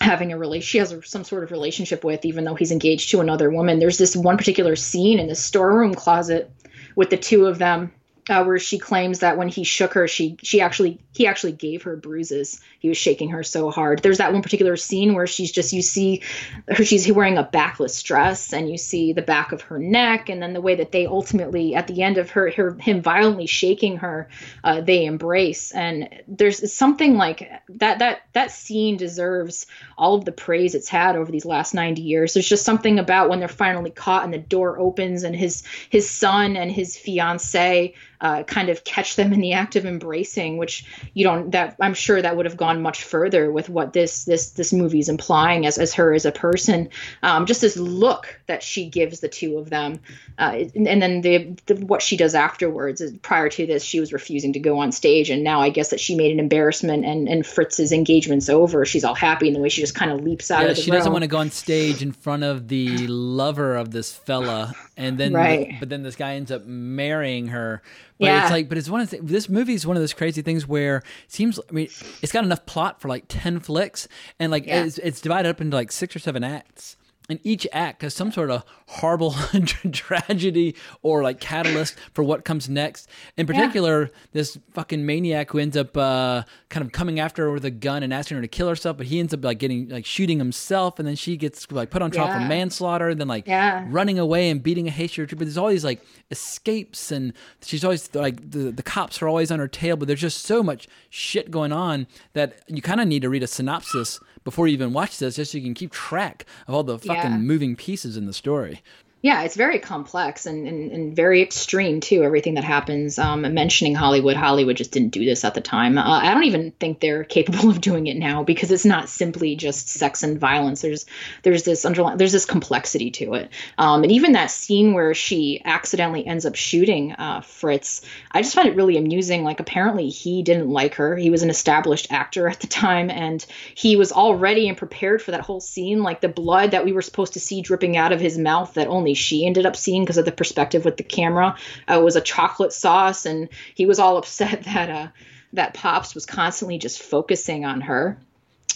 Speaker 6: having a relation, she has a, some sort of relationship with, even though he's engaged to another woman. There's this one particular scene in the storeroom closet with the two of them. Uh, where she claims that when he shook her, she she actually he actually gave her bruises. He was shaking her so hard. There's that one particular scene where she's just you see her she's wearing a backless dress and you see the back of her neck and then the way that they ultimately at the end of her, her him violently shaking her, uh, they embrace and there's something like that that that scene deserves all of the praise it's had over these last 90 years. There's just something about when they're finally caught and the door opens and his his son and his fiance uh, kind of catch them in the act of embracing, which you don't. That I'm sure that would have gone much further with what this this this movie's implying as as her as a person. Um, just this look that she gives the two of them, uh, and, and then the, the what she does afterwards. is- Prior to this, she was refusing to go on stage, and now I guess that she made an embarrassment, and and Fritz's engagement's over. She's all happy, and the way she just kind of leaps out
Speaker 5: Yeah,
Speaker 6: of the
Speaker 5: she doesn't want to go on stage in front of the lover of this fella, and then
Speaker 6: Right.
Speaker 5: but then this guy ends up marrying her. But
Speaker 6: Yeah.
Speaker 5: it's like, but it's one of the, this movie is one of those crazy things where it seems. I mean, it's got enough plot for like ten flicks, and like
Speaker 6: Yeah.
Speaker 5: it's, it's divided up into like six or seven acts. And each act has some sort of horrible tragedy or like catalyst for what comes next. In particular, this fucking maniac who ends up uh, kind of coming after her with a gun and asking her to kill herself, but he ends up like getting like shooting himself, and then she gets like put on trial for manslaughter, and then like
Speaker 6: Yeah.
Speaker 5: running away and beating a Haitian trooper. There's all these like escapes, and she's always like the the cops are always on her tail, but there's just so much shit going on that you kind of need to read a synopsis before you even watch this, just so you can keep track of all the fucking
Speaker 6: Yeah.
Speaker 5: moving pieces in the story.
Speaker 6: Yeah, it's very complex and, and, and very extreme too. Everything that happens. Um, mentioning Hollywood, Hollywood just didn't do this at the time. Uh, I don't even think they're capable of doing it now because it's not simply just sex and violence. There's there's this underlying there's this complexity to it. Um, and even that scene where she accidentally ends up shooting uh, Fritz, I just find it really amusing. Like apparently he didn't like her. He was an established actor at the time, and he was all ready and prepared for that whole scene. Like the blood that we were supposed to see dripping out of his mouth that only she ended up seeing because of the perspective with the camera uh, was a chocolate sauce, and he was all upset that uh, that Pabst was constantly just focusing on her.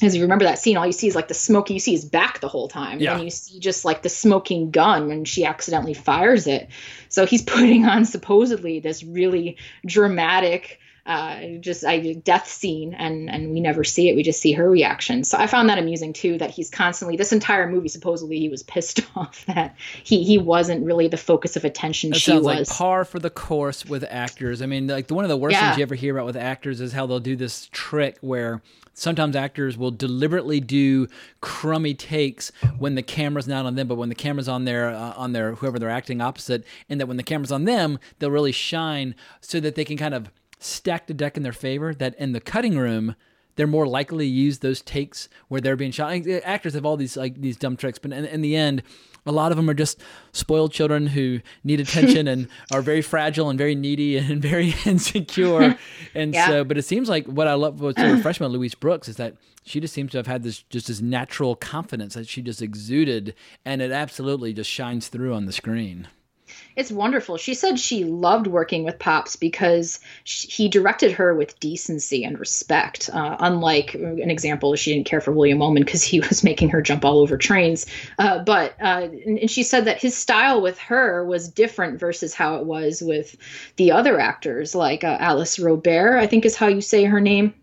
Speaker 6: As you remember that scene, all you see is like the smoke. You see his back the whole time,
Speaker 5: Yeah.
Speaker 6: and you see just like the smoking gun when she accidentally fires it. So he's putting on supposedly this really dramatic, uh, just a death scene, and and we never see it. We just see her reaction. So I found that amusing too. That he's constantly this entire movie supposedly he was pissed off that he he wasn't really the focus of attention.
Speaker 5: That
Speaker 6: she
Speaker 5: sounds
Speaker 6: was.
Speaker 5: like par for the course with actors. I mean, like one of the worst
Speaker 6: Yeah.
Speaker 5: things you ever hear about with actors is how they'll do this trick where sometimes actors will deliberately do crummy takes when the camera's not on them, but when the camera's on their uh, on their whoever they're acting opposite, and that when the camera's on them, they'll really shine so that they can kind of stack the deck in their favor. That in the cutting room. They're more likely to use those takes where they're being shot. Actors have all these like these dumb tricks, but in, in the end, a lot of them are just spoiled children who need attention and are very fragile and very needy and very insecure. And
Speaker 6: Yeah.
Speaker 5: so, but it seems like what I love, what's so refreshing about Louise Brooks is that she just seems to have had this just this natural confidence that she just exuded, and it absolutely just shines through on the screen.
Speaker 6: It's wonderful. She said she loved working with Pabst because sh he directed her with decency and respect. Uh, unlike an example, she didn't care for William Wellman because he was making her jump all over trains. Uh, but uh, and, and she said that his style with her was different versus how it was with the other actors, like uh, Alice Robert, I think is how you say her name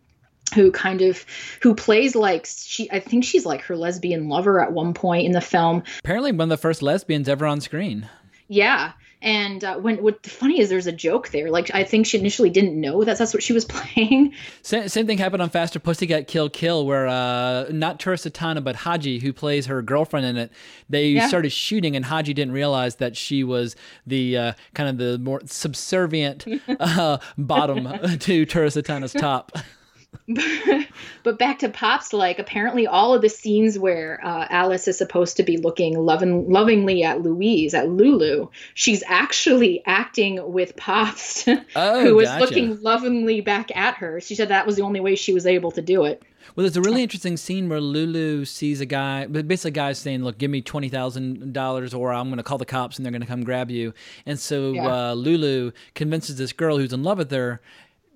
Speaker 6: who kind of who plays like she I think she's like her lesbian lover at one point in the film.
Speaker 5: Apparently, one of the first lesbians ever on screen.
Speaker 6: Yeah. And uh, when what the funny is, there's a joke there. Like I think she initially didn't know that that's what she was playing.
Speaker 5: Same, same thing happened on Faster Pussycat Kill Kill, where uh, not Satana, but Haji, who plays her girlfriend in it, they
Speaker 6: Yeah.
Speaker 5: started shooting, and Haji didn't realize that she was the uh, kind of the more subservient uh, bottom to Satana's top.
Speaker 6: But back to Pabst, like apparently all of the scenes where uh, Alice is supposed to be looking loving, lovingly at Louise, at Lulu, she's actually acting with Pabst,
Speaker 5: Oh,
Speaker 6: who is
Speaker 5: gotcha.
Speaker 6: looking lovingly back at her. She said that was the only way she was able to do it.
Speaker 5: Well, there's a really interesting scene where Lulu sees a guy, but basically, a guy's saying, "Look, give me twenty thousand dollars, or I'm going to call the cops, and they're going to come grab you." And so
Speaker 6: Yeah.
Speaker 5: uh, Lulu convinces this girl who's in love with her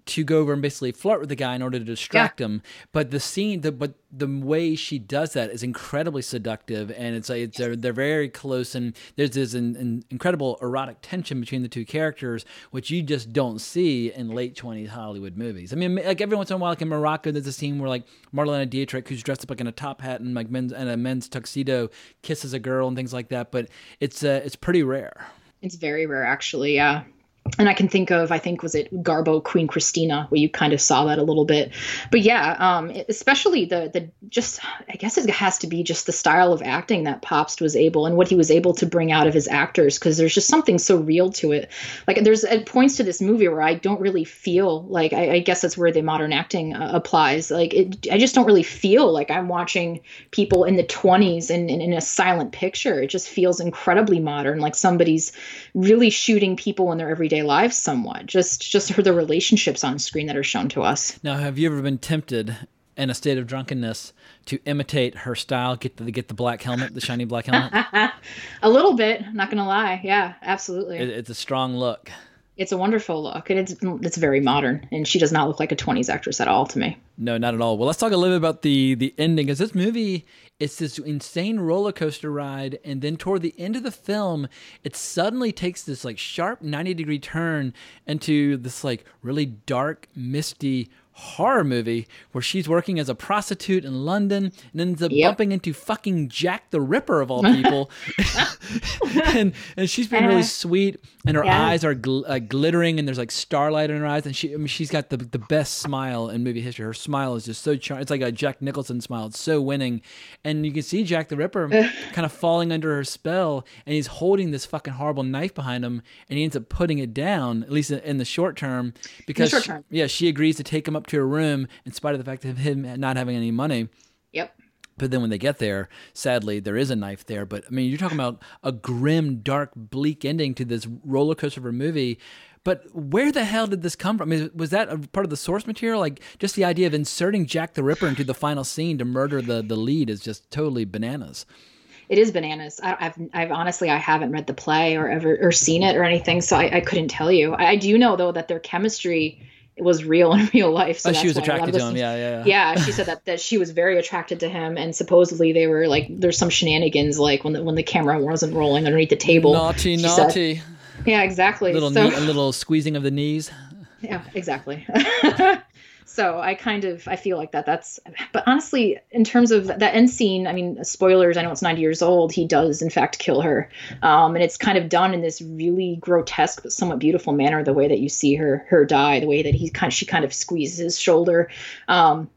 Speaker 5: to go over and basically flirt with the guy in order to distract him. But the scene, the but the way she does that is incredibly seductive, and it's like it's, they're they're very close, and there's this an, an incredible erotic tension between the two characters, which you just don't see in late twenties Hollywood movies. I mean, like every once in a while, like in Morocco, there's a scene where like Marlene Dietrich, who's dressed up like in a top hat and like men's and a men's tuxedo, kisses a girl and things like that. But it's uh, it's pretty rare.
Speaker 6: It's very rare, actually. Yeah. And I can think of, I think, was it Garbo Queen Christina, where you kind of saw that a little bit. But yeah, um, especially the the just, I guess it has to be just the style of acting that Pabst was able and what he was able to bring out of his actors, because there's just something so real to it. Like there's it points to this movie where I don't really feel like I, I guess that's where the modern acting uh, applies. Like it, I just don't really feel like I'm watching people in the 20s and in, in a silent picture. It just feels incredibly modern, like somebody's really shooting people in their everyday lives somewhat. Just just the relationships on screen that are shown to us.
Speaker 5: Now, have you ever been tempted in a state of drunkenness to imitate her style? Get the get the black helmet, the shiny black helmet.
Speaker 6: A little bit, not gonna lie. Yeah, absolutely.
Speaker 5: It, it's a strong look.
Speaker 6: It's a wonderful look, and it's it's very modern. And she does not look like a 20s actress at all to me.
Speaker 5: No, not at all. Well, let's talk a little bit about the the ending. Because this movie, it's this insane roller coaster ride, and then toward the end of the film, it suddenly takes this like sharp ninety degree turn into this like really dark, misty horror movie where she's working as a prostitute in London and ends up
Speaker 6: Yep.
Speaker 5: bumping into fucking Jack the Ripper of all people. and and she's been really sweet, and her
Speaker 6: Yeah.
Speaker 5: eyes are gl- uh, glittering, and there's like starlight in her eyes, and she I mean, she's got the the best smile in movie history. Her smile is just so charming. It's like a Jack Nicholson smile. It's so winning, and you can see Jack the Ripper kind of falling under her spell, and he's holding this fucking horrible knife behind him, and he ends up putting it down at least in the short term because
Speaker 6: short
Speaker 5: she- yeah, she agrees to take him up her room in spite of the fact of him not having any money.
Speaker 6: Yep.
Speaker 5: But then when they get there, sadly, there is a knife there. But I mean, you're talking about a grim, dark, bleak ending to this roller coaster of a movie. But where the hell did this come from? I mean, was that a part of the source material? Like, just the idea of inserting Jack the Ripper into the final scene to murder the, the lead is just totally bananas.
Speaker 6: It is bananas. I, I've, I've honestly, I haven't read the play or ever or seen it or anything, so I, I couldn't tell you. I, I do know though that their chemistry was real in real life. So
Speaker 5: Oh, she was
Speaker 6: a
Speaker 5: attracted to him.
Speaker 6: us-
Speaker 5: Yeah, yeah, yeah.
Speaker 6: Yeah, she said that that she was very attracted to him, and supposedly they were like, there's some shenanigans like when the when the camera wasn't rolling underneath the table.
Speaker 5: Naughty,
Speaker 6: she said.
Speaker 5: naughty.
Speaker 6: Yeah, exactly.
Speaker 5: Little,
Speaker 6: so,
Speaker 5: knee, a little squeezing of the knees.
Speaker 6: yeah, exactly. so I kind of I feel like that. That's but honestly, in terms of that end scene, I mean, spoilers. I know it's 90 years old. He does in fact kill her, um, and it's kind of done in this really grotesque but somewhat beautiful manner. The way that you see her her die, the way that he kind of she kind of squeezes his shoulder. Um,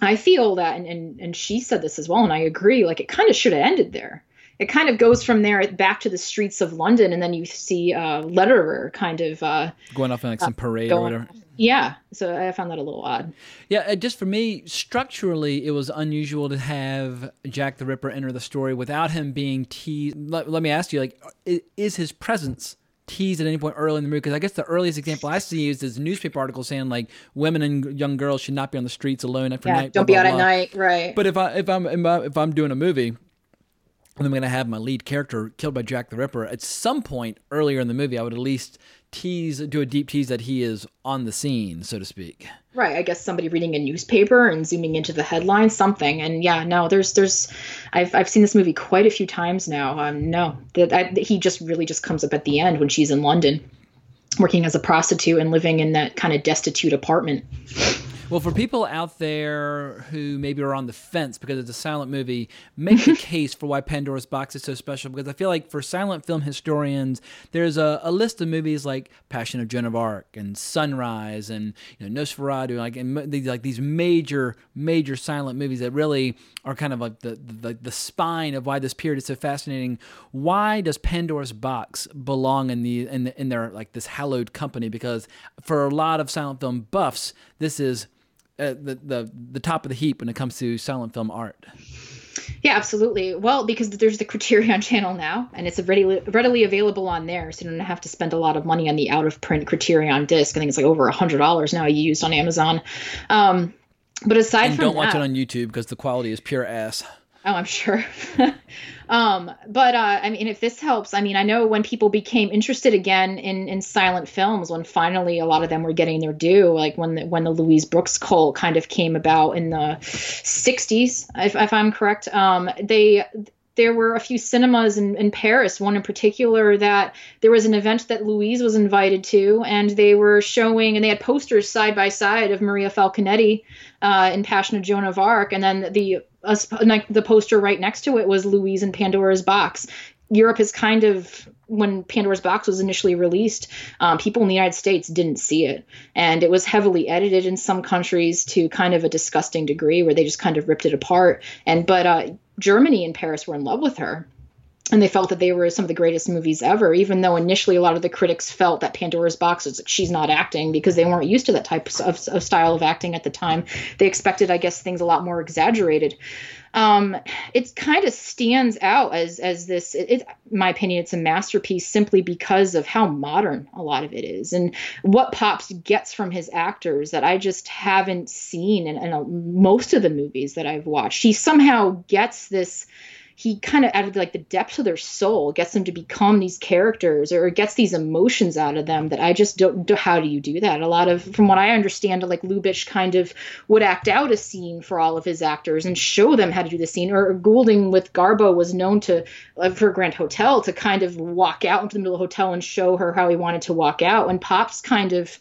Speaker 6: I feel that, and, and and she said this as well, and I agree. Like it kind of should have ended there. It kind of goes from there back to the streets of London, and then you see uh, Letterer kind of uh,
Speaker 5: going off in like some parade or whatever.
Speaker 6: Yeah, so I found that a little odd.
Speaker 5: Yeah, just for me, structurally, it was unusual to have Jack the Ripper enter the story without him being teased. Let, let me ask you, like, is his presence teased at any point early in the movie? Because I guess the earliest example I see used is this newspaper article saying like women and young girls should not be on the streets alone after
Speaker 6: yeah,
Speaker 5: night.
Speaker 6: Don't
Speaker 5: blah,
Speaker 6: be
Speaker 5: blah,
Speaker 6: out
Speaker 5: blah.
Speaker 6: at night, right?
Speaker 5: But if I if I'm if I'm doing a movie and I'm going to have my lead character killed by Jack the Ripper, at some point earlier in the movie, I would at least tease, do a deep tease that he is on the scene, so to speak.
Speaker 6: Right. I guess somebody reading a newspaper and zooming into the headline, something. And yeah, no, there's, there's, I've, I've seen this movie quite a few times now. Um, no, that he just really just comes up at the end when she's in London, working as a prostitute and living in that kind of destitute apartment.
Speaker 5: Well, for people out there who maybe are on the fence because it's a silent movie, make the case for why Pandora's Box is so special. Because I feel like for silent film historians, there's a, a list of movies like Passion of Joan of Arc and Sunrise and you know Nosferatu, like and these like these major major silent movies that really are kind of like the, the the spine of why this period is so fascinating. Why does Pandora's Box belong in the in the, in their like this hallowed company? Because for a lot of silent film buffs, this is uh, the, the the top of the heap when it comes to silent film art.
Speaker 6: Yeah, absolutely. Well, because there's the Criterion channel now, and it's readily readily available on there, so you don't have to spend a lot of money on the out of print Criterion disc. I think it's like over a hundred dollars now used on Amazon. Um, but aside
Speaker 5: and
Speaker 6: from
Speaker 5: don't
Speaker 6: that,
Speaker 5: watch it on YouTube because the quality is pure ass.
Speaker 6: Oh, I'm sure. um, but uh, I mean, if this helps, I mean, I know when people became interested again in in silent films, when finally a lot of them were getting their due, like when the, when the Louise Brooks cult kind of came about in the '60s, if, if I'm correct, um, they there were a few cinemas in, in Paris, one in particular that there was an event that Louise was invited to, and they were showing, and they had posters side by side of Maria Falconetti uh, in Passion of Joan of Arc, and then the uh, the poster right next to it was Louise and Pandora's Box. Europe is kind of when Pandora's Box was initially released, um, people in the United States didn't see it, and it was heavily edited in some countries to kind of a disgusting degree, where they just kind of ripped it apart. And but uh, Germany and Paris were in love with her. And they felt that they were some of the greatest movies ever, even though initially a lot of the critics felt that Pandora's Box was she's not acting because they weren't used to that type of, of style of acting at the time. They expected, I guess, things a lot more exaggerated. Um, it kind of stands out as as this. It, it, in my opinion, it's a masterpiece simply because of how modern a lot of it is and what Pabst gets from his actors that I just haven't seen in, in a, most of the movies that I've watched. He somehow gets this he kind of added like the depth of their soul gets them to become these characters or gets these emotions out of them that i just don't how do you do that? A lot of from what i understand like lubitsch kind of would act out a scene for all of his actors and show them how to do the scene or goulding with garbo was known to uh, for grand hotel to kind of walk out into the middle of the hotel and show her how he wanted to walk out and Pabst kind of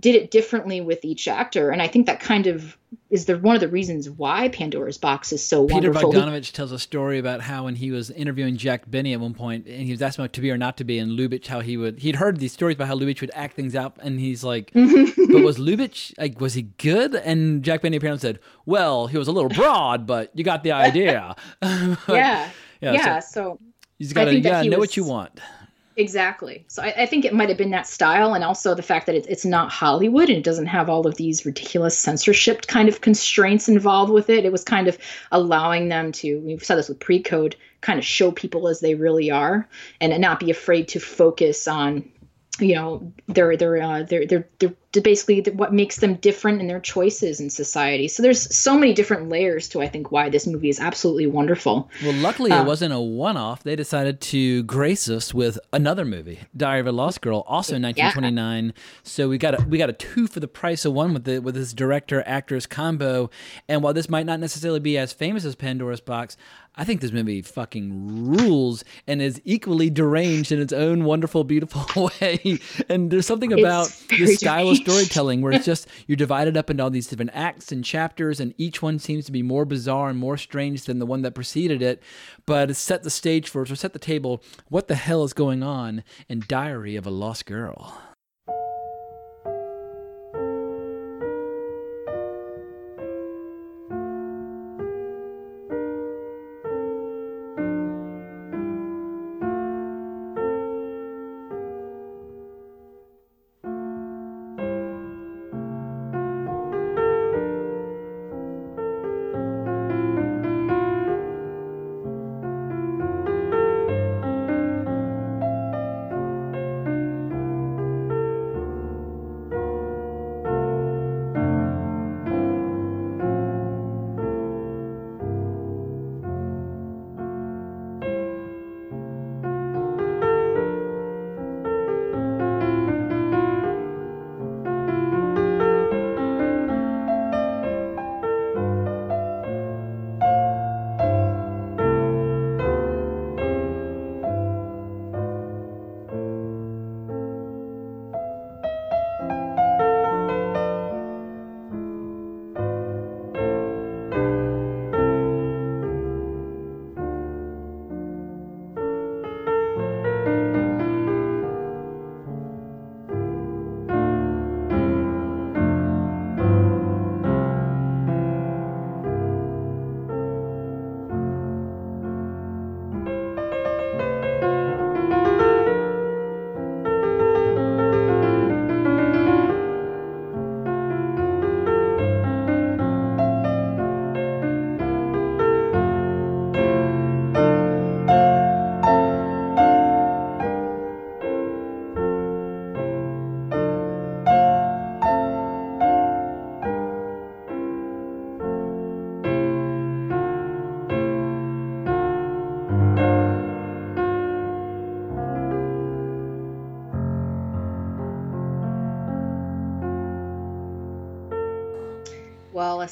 Speaker 6: did it differently with each actor and i think that kind of is the one of the reasons why pandora's box is so
Speaker 5: peter
Speaker 6: wonderful.
Speaker 5: Bogdanovich tells a story about how when he was interviewing jack benny at one point and he was asking about to be or not to be and lubitsch how he would he'd heard these stories about how lubitsch would act things out and he's like but was lubitsch like was he good? And jack benny apparently said well he was a little broad but you got the idea.
Speaker 6: Yeah
Speaker 5: yeah,
Speaker 6: yeah,
Speaker 5: so,
Speaker 6: so
Speaker 5: you gotta, you gotta know was, what you want
Speaker 6: Exactly. So I, I, think it might have been that style, and also the fact that it, it's not Hollywood and it doesn't have all of these ridiculous censorship kind of constraints involved with it. It was kind of allowing them to, we've said this with pre code, kind of show people as they really are and not be afraid to focus on you know they're they're uh, they're they're they're basically what makes them different in their choices in society. So there's so many different layers to I think why this movie is absolutely wonderful.
Speaker 5: Well, luckily uh, it wasn't a one-off. They decided to grace us with another movie, Diary of a Lost Girl, also in 1929. Yeah. So we got a, we got a two for the price of one with the with this director actress combo. And while this might not necessarily be as famous as Pandora's Box, I think this movie fucking rules and is equally deranged in its own wonderful, beautiful way. And there's something about this style of storytelling where it's just you're divided up into all these different acts and chapters, and each one seems to be more bizarre and more strange than the one that preceded it. But it's set the stage for us, or set the table. What the hell is going on in Diary of a Lost Girl?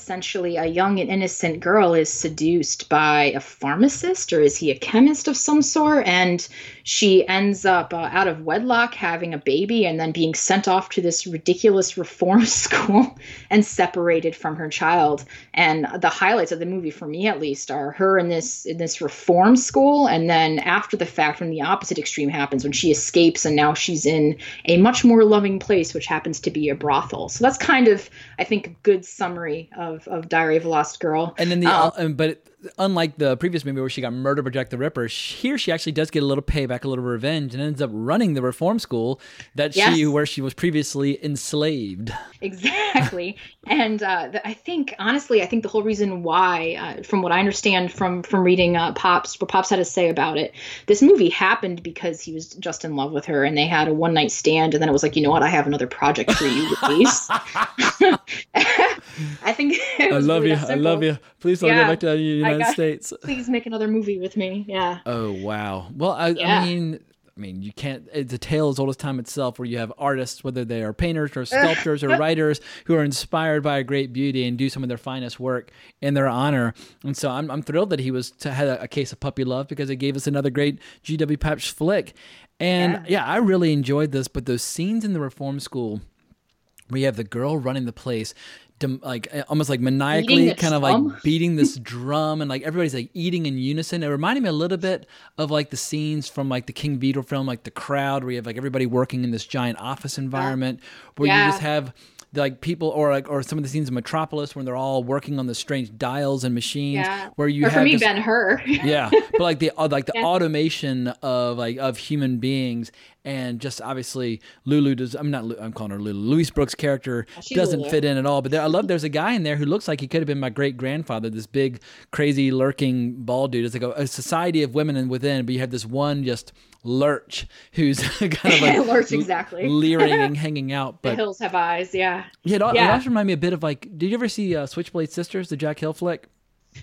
Speaker 6: Essentially a young and innocent girl is seduced by a pharmacist, or is he a chemist of some sort? And she ends up uh, out of wedlock having a baby and then being sent off to this ridiculous reform school and separated from her child. And the highlights of the movie, for me at least, are her in this in this reform school, and then after the fact, when the opposite extreme happens, when she escapes and now she's in a much more loving place, which happens to be a brothel. So that's kind of, I think, a good summary of of Diary of a Lost Girl.
Speaker 5: And then the um, but unlike the previous movie where she got murdered by Jack the Ripper, here she actually does get a little payback, a little revenge, and ends up running the reform school that yes. she where she was previously enslaved.
Speaker 6: Exactly, and uh, I think honestly, I think the whole reason why, uh, from what I understand from from reading uh, Pabst, what Pabst had to say about it, this movie happened because he was just in love with her, and they had a one night stand, and then it was like, you know what, I have another project for you, Louise. I think
Speaker 5: I love
Speaker 6: really
Speaker 5: you. I love you. Please don't yeah, get back to the United States.
Speaker 6: Please make another movie with me. Yeah.
Speaker 5: Oh wow. Well, I, yeah. I mean, I mean, you can't. It's a tale as old as time itself, where you have artists, whether they are painters or sculptors or writers, who are inspired by a great beauty and do some of their finest work in their honor. And so, I'm, I'm thrilled that he was to had a, a case of puppy love because it gave us another great G.W. Pabst flick. And yeah. yeah, I really enjoyed this. But those scenes in the reform school where you have the girl running the place like almost like maniacally kind of like beating this drum and like everybody's like eating in unison. It reminded me a little bit of like the scenes from like the king vidor film like the crowd where you have like everybody working in this giant office environment where yeah. you just have like people or like or some of the scenes in Metropolis when they're all working on the strange dials and machines
Speaker 6: yeah.
Speaker 5: where you
Speaker 6: or
Speaker 5: have
Speaker 6: for me Ben Hur
Speaker 5: yeah but like the uh, like the yeah. automation of like of human beings and just obviously Lulu does. I'm not. I'm calling her Lulu. Louise Brooks' character She's doesn't Lulu. fit in at all. But there, I love. There's a guy in there who looks like he could have been my great grandfather. This big, crazy, lurking bald dude. It's like a, a society of women and within, but you have this one just lurch who's kind of like
Speaker 6: lurch exactly
Speaker 5: leering and hanging out. But
Speaker 6: the hills have eyes. Yeah.
Speaker 5: Yeah. It, yeah. it also remind me a bit of like. Did you ever see uh, Switchblade Sisters, the Jack Hill flick?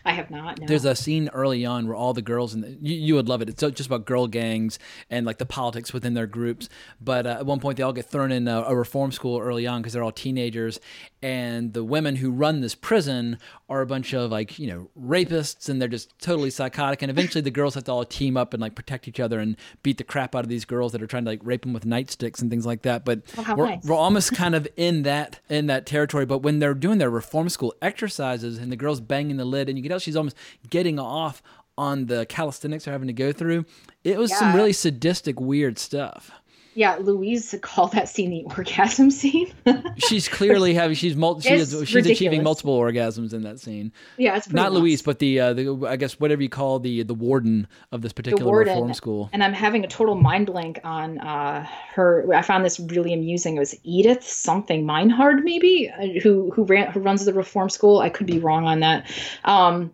Speaker 6: I have not. No.
Speaker 5: There's a scene early on where all the girls and you, you would love it. It's just about girl gangs and like the politics within their groups. But uh, at one point, they all get thrown in a, a reform school early on because they're all teenagers, and the women who run this prison are a bunch of like you know rapists, and they're just totally psychotic. And eventually, the girls have to all team up and like protect each other and beat the crap out of these girls that are trying to like rape them with nightsticks and things like that. But
Speaker 6: oh,
Speaker 5: we're,
Speaker 6: nice.
Speaker 5: we're almost kind of in that in that territory. But when they're doing their reform school exercises and the girls banging the lid and you can tell she's almost getting off on the calisthenics they're having to go through. It was yeah. some really sadistic, weird stuff.
Speaker 6: Yeah, Louise called that scene the orgasm scene.
Speaker 5: she's clearly having she's multi, she is, she's ridiculous. achieving multiple orgasms in that scene.
Speaker 6: Yeah, it's
Speaker 5: not nuts. Louise, but the, uh, the I guess whatever you call the the warden of this particular warden, reform school.
Speaker 6: And I'm having a total mind blank on uh, her. I found this really amusing. It was Edith something Meinhard maybe uh, who who ran who runs the reform school. I could be wrong on that. Um,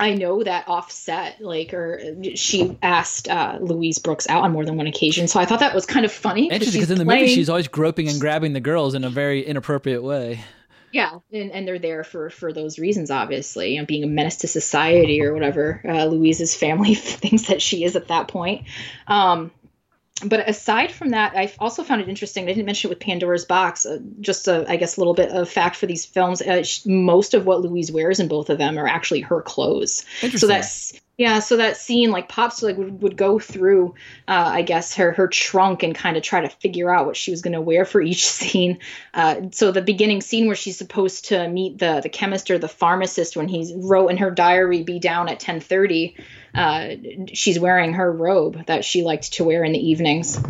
Speaker 6: I know that Offset, like, or she asked uh, Louise Brooks out on more than one occasion, so I thought that was kind of funny.
Speaker 5: Interesting, because in the playing... movie she's always groping and grabbing the girls in a very inappropriate way.
Speaker 6: Yeah, and, and they're there for for those reasons, obviously, you know, being a menace to society or whatever uh, Louise's family thinks that she is at that point. Um, but aside from that, I also found it interesting. I didn't mention it with Pandora's Box. Uh, just a, I guess, a little bit of fact for these films. Uh, most of what Louise wears in both of them are actually her clothes. So that's yeah. So that scene, like Pabst, like would, would go through, uh, I guess, her her trunk and kind of try to figure out what she was going to wear for each scene. Uh, so the beginning scene where she's supposed to meet the the chemist or the pharmacist when he wrote in her diary, "Be down at ten 30 uh, she's wearing her robe that she liked to wear in the evenings.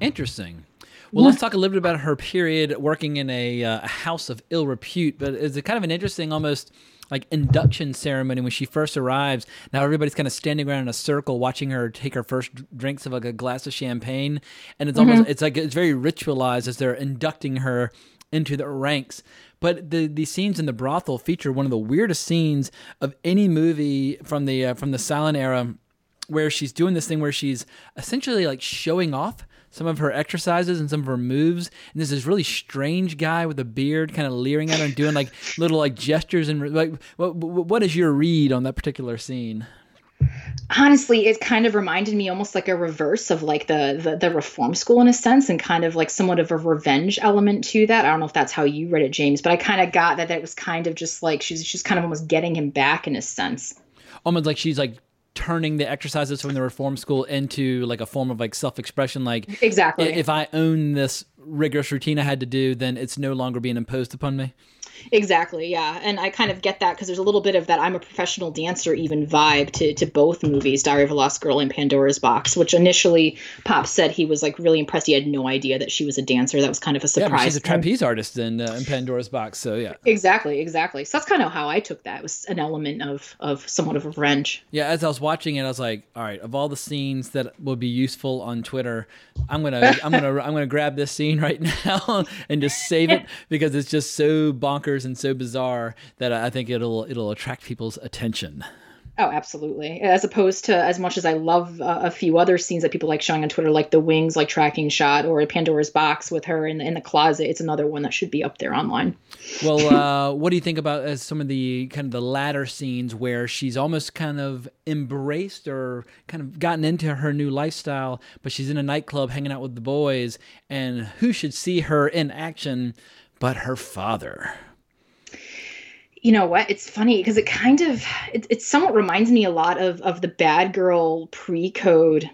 Speaker 5: Interesting. Well, let's talk a little bit about her period working in a, uh, house of ill repute. But it's a kind of an interesting, almost like induction ceremony when she first arrives. Now everybody's kind of standing around in a circle watching her take her first drinks of like a glass of champagne, and it's almost mm-hmm. it's like it's very ritualized as they're inducting her into the ranks. But the the scenes in the brothel feature one of the weirdest scenes of any movie from the uh, from the silent era, where she's doing this thing where she's essentially like showing off some of her exercises and some of her moves. And there's this really strange guy with a beard, kind of leering at her and doing like little like gestures and like what what is your read on that particular scene?
Speaker 6: honestly it kind of reminded me almost like a reverse of like the, the the reform school in a sense and kind of like somewhat of a revenge element to that i don't know if that's how you read it james but i kind of got that that was kind of just like she's she's kind of almost getting him back in a sense
Speaker 5: almost like she's like turning the exercises from the reform school into like a form of like self-expression like
Speaker 6: exactly.
Speaker 5: If i own this rigorous routine i had to do then it's no longer being imposed upon me
Speaker 6: Exactly, yeah. And I kind of get that because there's a little bit of that I'm a professional dancer even vibe to, to both movies, Diary of a Lost Girl and Pandora's Box, which initially Pabst said he was like really impressed. He had no idea that she was a dancer. That was kind of a surprise.
Speaker 5: Yeah, she's a trapeze artist in, uh, in Pandora's Box, so yeah.
Speaker 6: Exactly, exactly. So that's kind of how I took that. It was an element of, of somewhat of revenge.
Speaker 5: Yeah, as I was watching it, I was like, all right, of all the scenes that would be useful on Twitter, I'm gonna I'm gonna I'm gonna grab this scene right now and just save it because it's just so bonkers bonkers and so bizarre that I think it'll it'll attract people's attention.
Speaker 6: Oh, absolutely. As opposed to as much as I love uh, a few other scenes that people like showing on Twitter, like the wings, like tracking shot, or Pandora's box with her in the, in the closet. It's another one that should be up there online.
Speaker 5: Well, uh, what do you think about as some of the kind of the latter scenes where she's almost kind of embraced or kind of gotten into her new lifestyle, but she's in a nightclub hanging out with the boys, and who should see her in action but her father?
Speaker 6: You know what? It's funny because it kind of it, it somewhat reminds me a lot of of the bad girl pre-code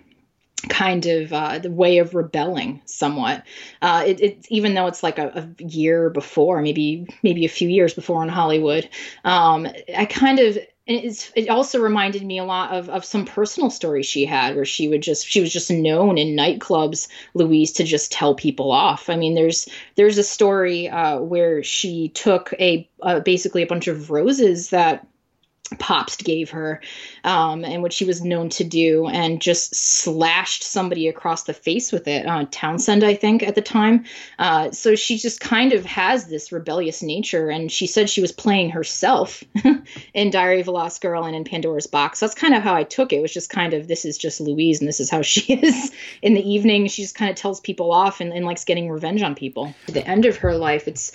Speaker 6: kind of uh, the way of rebelling somewhat. Uh, it, it, even though it's like a, a, year before maybe maybe a few years before in hollywood um, i kind of it's, it also reminded me a lot of, of some personal stories she had where she would just she was just known in nightclubs louise to just tell people off. I mean there's there's a story uh, where she took a uh, basically a bunch of roses that Pabst gave her, um, and what she was known to do, and just slashed somebody across the face with it. Uh, Townsend, I think, at the time. Uh, so she just kind of has this rebellious nature, and she said she was playing herself in Diary of a Lost Girl and in Pandora's Box. That's kind of how I took it. It was just kind of this is just Louise, and this is how she is in the evening. She just kind of tells people off and, and likes getting revenge on people. At the end of her life, it's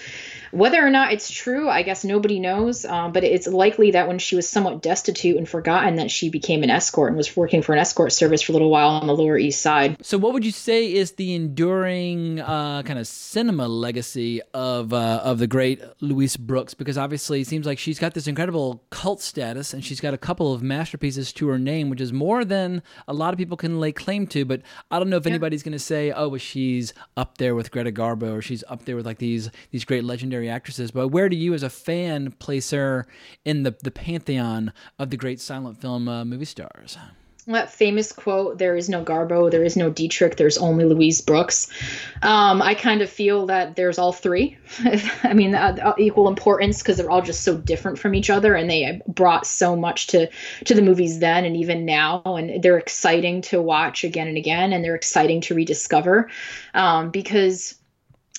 Speaker 6: whether or not it's true, I guess nobody knows. Um, but it's likely that when she was somewhat destitute and forgotten, that she became an escort and was working for an escort service for a little while on the Lower East Side.
Speaker 5: So, what would you say is the enduring uh, kind of cinema legacy of uh, of the great Louise Brooks? Because obviously, it seems like she's got this incredible cult status, and she's got a couple of masterpieces to her name, which is more than a lot of people can lay claim to. But I don't know if yeah. anybody's going to say, "Oh, well, she's up there with Greta Garbo," or she's up there with like these these great legendary legendary actresses, but where do you, as a fan, place her in the the pantheon of the great silent film uh, movie stars?
Speaker 6: that famous quote there is no garbo there is no dietrich there's only louise brooks um, i kind of feel that there's all three i mean uh, equal importance because they're all just so different from each other and they brought so much to to the movies then and even now and they're exciting to watch again and again and they're exciting to rediscover um, because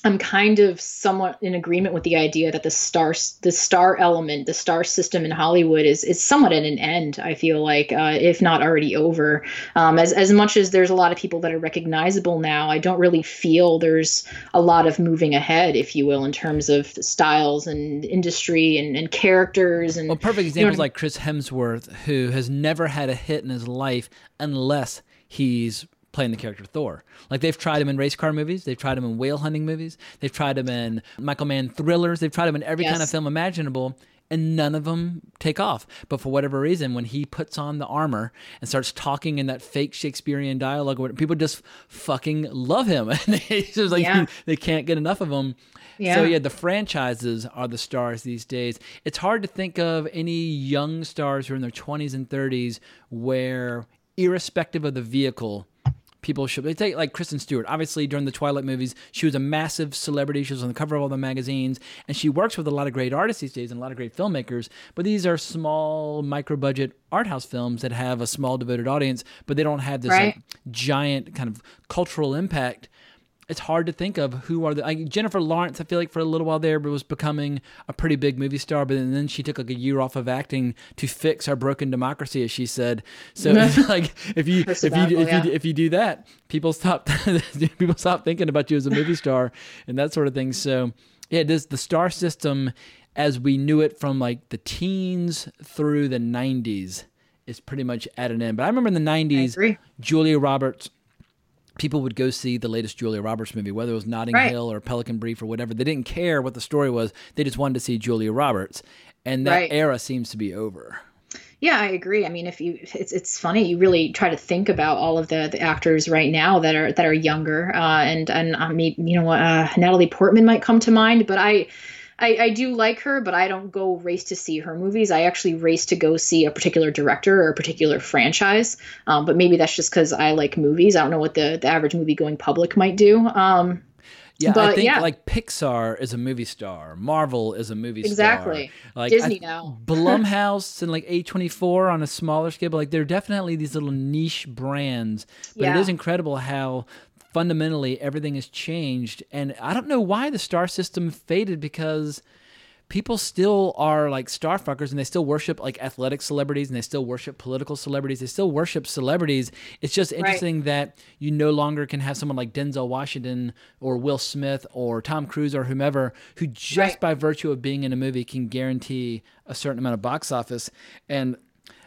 Speaker 6: I'm kind of somewhat in agreement with the idea that the star the star element, the star system in Hollywood is is somewhat at an end. I feel like, uh, if not already over. Um, as as much as there's a lot of people that are recognizable now, I don't really feel there's a lot of moving ahead, if you will, in terms of styles and industry and, and characters. And
Speaker 5: well, perfect examples you know, like Chris Hemsworth, who has never had a hit in his life unless he's playing the character Thor. Like they've tried him in race car movies, they've tried him in whale hunting movies, they've tried him in Michael Mann thrillers, they've tried him in every yes. kind of film imaginable. And none of them take off. But for whatever reason, when he puts on the armor and starts talking in that fake Shakespearean dialogue, people just fucking love him. And it's just like yeah. they can't get enough of him. Yeah. So yeah, the franchises are the stars these days. It's hard to think of any young stars who are in their 20s and 30s where irrespective of the vehicle, people should they take like Kristen Stewart. Obviously, during the Twilight movies, she was a massive celebrity. She was on the cover of all the magazines, and she works with a lot of great artists these days and a lot of great filmmakers. But these are small, micro budget art house films that have a small devoted audience, but they don't have this right. like, giant kind of cultural impact it's hard to think of who are the like Jennifer Lawrence. I feel like for a little while there, but was becoming a pretty big movie star. But then she took like a year off of acting to fix our broken democracy, as she said. So like if you if you if yeah. you if you do that, people stop people stop thinking about you as a movie star and that sort of thing. So yeah, this the star system as we knew it from like the teens through the '90s is pretty much at an end. But I remember in the '90s. Julia Roberts. People would go see the latest Julia Roberts movie, whether it was Notting
Speaker 6: Right.
Speaker 5: Hill or Pelican Brief or whatever. They didn't care what the story was; they just wanted to see Julia Roberts, and that
Speaker 6: Right.
Speaker 5: era seems to be over.
Speaker 6: Yeah, I agree. I mean, if you, it's it's funny. You really try to think about all of the, the actors right now that are that are younger, uh, and and I mean, you know, uh, Natalie Portman might come to mind, but I, I, I do like her, but I don't go race to see her movies. I actually race to go see a particular director or a particular franchise. Um, but maybe that's just because I like movies. I don't know what the, the average movie going public might do. Um,
Speaker 5: Yeah, I
Speaker 6: But,
Speaker 5: think
Speaker 6: yeah.
Speaker 5: like Pixar is a movie star, Marvel is a movie star.
Speaker 6: Exactly.
Speaker 5: star, like
Speaker 6: Disney
Speaker 5: I-
Speaker 6: now.
Speaker 5: Blumhouse and like A24 on a smaller scale, but like they're definitely these little niche brands. But it
Speaker 6: Yeah.
Speaker 5: is incredible how fundamentally everything has changed, and I don't know why the star system faded because people still are like star fuckers and they still worship like athletic celebrities and they still worship political celebrities. They still worship celebrities. It's just interesting that you no longer can have someone like Denzel Washington or Will Smith or Tom Cruise or whomever who just
Speaker 6: Right.
Speaker 5: by virtue of being in a movie can guarantee a certain amount of box office. And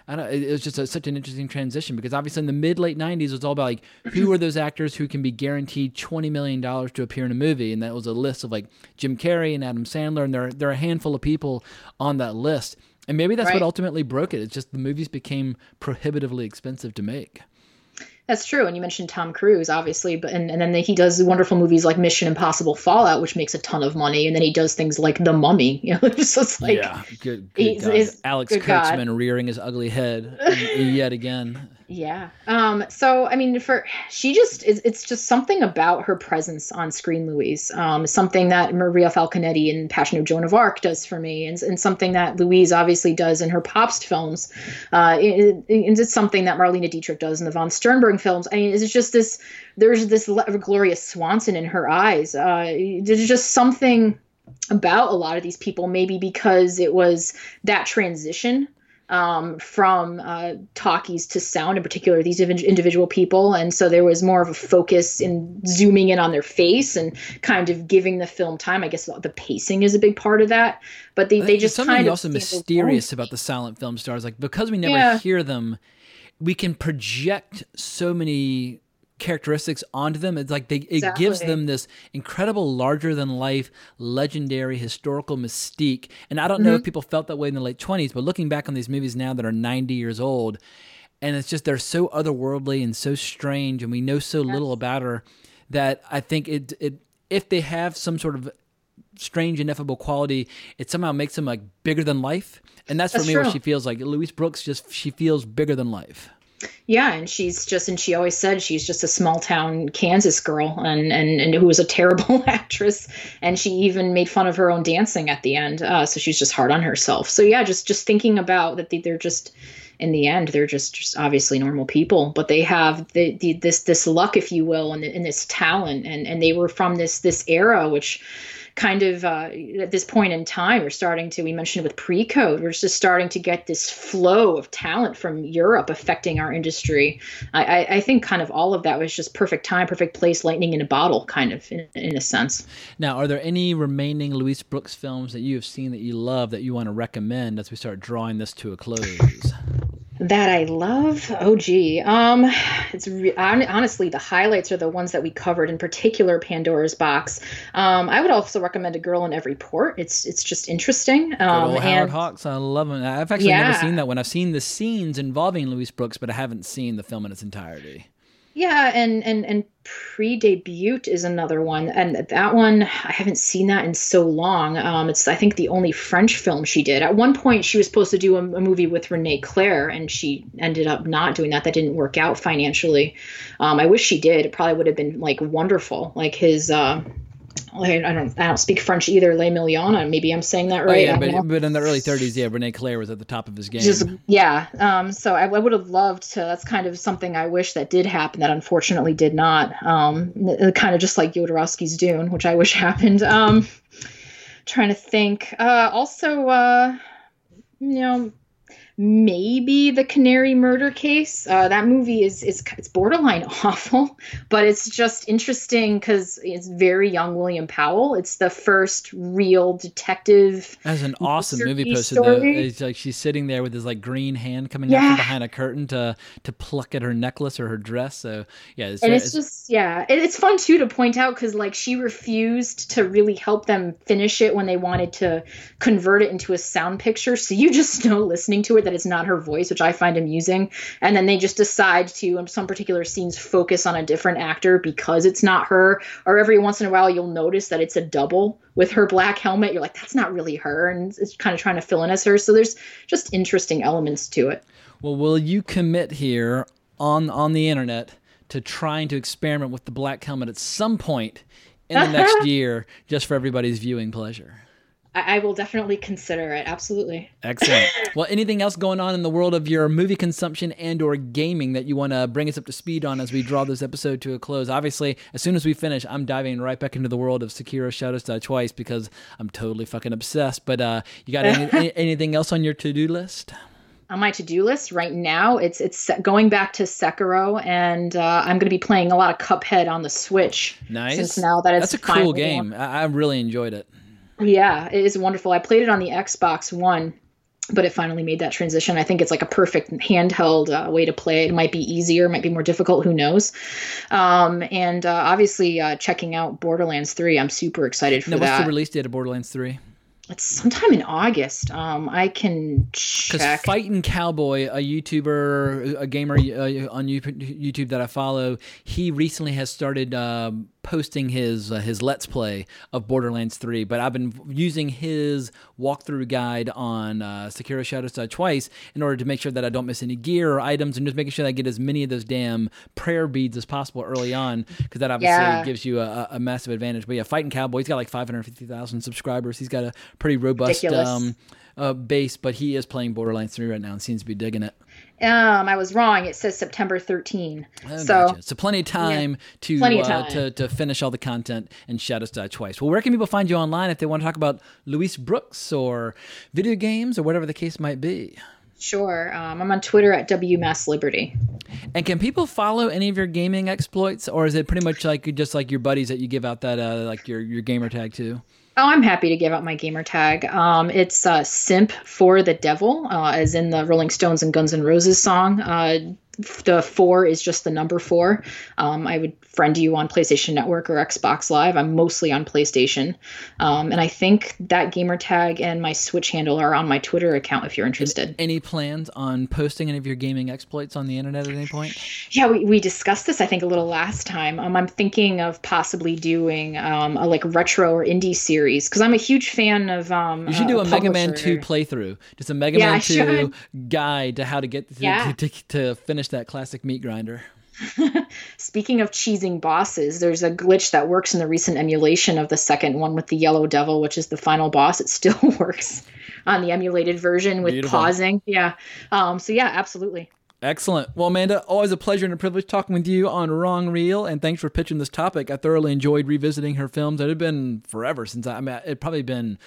Speaker 5: I don't. It was just a, such an interesting transition because obviously in the mid late '90s it was all about like who are those actors who can be guaranteed twenty million dollars to appear in a movie, and that was a list of like Jim Carrey and Adam Sandler, and there there are a handful of people on that list, and maybe that's what ultimately broke it. It's just the movies became prohibitively expensive to make.
Speaker 6: That's true. And you mentioned Tom Cruise, obviously, but and, and then he does wonderful movies like Mission Impossible Fallout, which makes a ton of money. And then he does things like The Mummy. You know, so it's like
Speaker 5: yeah, good. good
Speaker 6: he's-
Speaker 5: God.
Speaker 6: he's-
Speaker 5: Alex
Speaker 6: good God.
Speaker 5: Kurtzman rearing his ugly head yet again.
Speaker 6: Yeah. Um, so I mean, for she just it's, it's just something about her presence on screen, Louise. Um, something that Maria Falconetti in Passion of Joan of Arc does for me, and, and something that Louise obviously does in her Pabst films. Uh, it, it- it's something that Marlene Dietrich does in the von Sternberg films. I mean, it's just this. There's this Gloria Swanson in her eyes. Uh, there's just something about a lot of these people, maybe because it was that transition um, from uh, talkies to sound, in particular, these individual people. And so there was more of a focus in zooming in on their face and kind of giving the film time. I guess the pacing is a big part of that. But they, they just
Speaker 5: something
Speaker 6: kind of
Speaker 5: also
Speaker 6: stand
Speaker 5: mysterious about the silent film stars. Like because we never
Speaker 6: Yeah.
Speaker 5: hear them, we can project so many characteristics onto them. It's like they it gives them this incredible larger than life, legendary historical mystique. And I don't know
Speaker 6: Mm-hmm.
Speaker 5: if people felt that way in the late twenties, but looking back on these movies now that are ninety years old, and it's just they're so otherworldly and so strange, and we know so little about her that I think it it if they have some sort of strange ineffable quality it somehow makes them like bigger than life and that's for
Speaker 6: That's
Speaker 5: me
Speaker 6: true.
Speaker 5: she feels like louise brooks just she feels bigger than life
Speaker 6: Yeah, and she's just and she always said she's just a small town Kansas girl and and, and who was a terrible actress and she even made fun of her own dancing at the end. Uh, so she's just hard on herself. So yeah, just just thinking about that they, they're just in the end they're just just obviously normal people, but they have the, the this this luck if you will and, and this talent and and they were from this this era which kind of uh, at this point in time, we're starting to, we mentioned with pre code, we're just starting to get this flow of talent from Europe affecting our industry. I, I, think kind of all of that was just perfect time, perfect place, lightning in a bottle, kind of in, in a sense.
Speaker 5: now are there any remaining louise brooks films that you have seen that you love that you want to recommend as we start drawing this to a close
Speaker 6: That I love. Oh, gee. Um, it's re- honestly the highlights are the ones that we covered, in particular Pandora's Box. Um, I would also recommend A Girl in Every Port. It's it's just interesting.
Speaker 5: Good
Speaker 6: Um,
Speaker 5: old Howard
Speaker 6: and
Speaker 5: Hawks, I love him. I've actually never seen that one. I've seen the scenes involving Louise Brooks, but I haven't seen the film in its entirety.
Speaker 6: Yeah, and and and Prix de Beauté is another one, and that one I haven't seen that in so long. Um, it's I think the only French film she did. At one point, she was supposed to do a, a movie with René Clair, and she ended up not doing that. That didn't work out financially. Um, I wish she did. It probably would have been like wonderful. Like his. Uh, I I don't. I don't speak French either. Les Millions. Maybe I'm saying that
Speaker 5: Oh,
Speaker 6: right. I
Speaker 5: yeah, but, but in the early 30s, yeah, René Clair was at the top of his game.
Speaker 6: just yeah um so I, I would have loved to that's kind of something i wish that did happen that unfortunately did not um kind of just like Jodorowsky's dune which i wish happened um trying to think uh also uh you know maybe the Canary murder case. Uh, that movie is is it's borderline awful, but it's just interesting because it's very young William Powell. It's the first real detective.
Speaker 5: That's an awesome movie posted
Speaker 6: story.
Speaker 5: It's like she's sitting there with this like green hand coming out from behind a curtain to to pluck at her necklace or her dress. So yeah, it's,
Speaker 6: and
Speaker 5: very-
Speaker 6: it's just yeah it, it's fun too to point out because like she refused to really help them finish it when they wanted to convert it into a sound picture so you just know listening to it that it's not her voice which i find amusing. And then they just decide to in some particular scenes focus on a different actor because it's not her. Or every once in a while you'll notice that it's a double with her black helmet. You're like that's not really her. And it's kind of trying to fill in as her. So there's just interesting elements to it.
Speaker 5: Well, will you commit here on on the internet to trying to experiment with the black helmet at some point in the next year, just for everybody's viewing pleasure?
Speaker 6: I, I will definitely consider it absolutely
Speaker 5: Excellent. well, anything else going on in the world of your movie consumption and or gaming that you want to bring us up to speed on as we draw this episode to a close? Obviously, as soon as we finish, I'm diving right back into the world of Sekiro Shadows Die Twice because I'm totally fucking obsessed. But uh, you got any, any- anything else on your to-do list?
Speaker 6: on my to-do list right now it's it's going back to Sekiro and uh, I'm going to be playing a lot of Cuphead on the Switch
Speaker 5: Nice.
Speaker 6: since now that it's
Speaker 5: That's a cool game. I, I really enjoyed it.
Speaker 6: Yeah it is wonderful. I played it on the Xbox One but it finally made that transition. I think it's like a perfect handheld uh, way to play. It. might be easier might be more difficult who knows? Um, and uh, obviously uh, checking out Borderlands 3 I'm super excited for
Speaker 5: Now, what's
Speaker 6: that.
Speaker 5: the release date of Borderlands 3?
Speaker 6: it's sometime in August. Um, I can
Speaker 5: Because
Speaker 6: check.
Speaker 5: Fighting Cowboy, a YouTuber, a gamer uh, on YouTube that I follow, he recently has started um posting his uh, his Let's Play of Borderlands 3. But I've been using his walkthrough guide on uh, Sekiro Shadows Die Twice in order to make sure that I don't miss any gear or items, and just making sure that I get as many of those damn prayer beads as possible early on, because that obviously
Speaker 6: Yeah.
Speaker 5: gives you a, a massive advantage. But yeah, Fighting Cowboy, he's got like 550,000 subscribers. He's got a pretty robust um, uh, base, but he is playing Borderlands 3 right now and seems to be digging it.
Speaker 6: Um, I was wrong it says September 13
Speaker 5: Oh,
Speaker 6: so
Speaker 5: gotcha. so plenty of time to
Speaker 6: Plenty of
Speaker 5: uh, to to finish all the content and Shadows Die Twice. Well, where can people find you online if they want to talk about Louise Brooks or video games or whatever the case might be?
Speaker 6: Sure. Um, I'm on Twitter at WMassLiberty.
Speaker 5: And can people follow any of your gaming exploits, or is it pretty much like just like your buddies that you give out that uh, like your your gamer tag to?
Speaker 6: Oh, I'm happy to give out my gamer tag. Um, it's uh, Symp for the Devil, uh, as in the Rolling Stones and Guns N' Roses song. Uh, the four is just the number four. Um, I would friend you on PlayStation Network or Xbox Live. I'm mostly on PlayStation. Um, and I think that gamer tag and my Switch handle are on my Twitter account if you're interested.
Speaker 5: Any plans on posting any of your gaming exploits on the internet at any point?
Speaker 6: Yeah, we, we discussed this, I think, a little last time. Um, I'm thinking of possibly doing um, a like retro or indie series because I'm a huge fan of. Um,
Speaker 5: You should do
Speaker 6: uh,
Speaker 5: a Mega Man 2 playthrough. Just a Mega
Speaker 6: Yeah,
Speaker 5: Man 2 guide to how to get to,
Speaker 6: Yeah.
Speaker 5: to, to, to finish that classic meat grinder.
Speaker 6: Speaking of cheesing bosses, there's a glitch that works in the recent emulation of the second one with the Yellow Devil, which is the final boss. It still works on the emulated version with
Speaker 5: Beautiful.
Speaker 6: pausing. Yeah. Um, so yeah, absolutely.
Speaker 5: Excellent. Well, Amanda, always a pleasure and a privilege talking with you on Wrong Reel, and thanks for pitching this topic. I thoroughly enjoyed revisiting her films. It had been forever since I, I mean, it probably been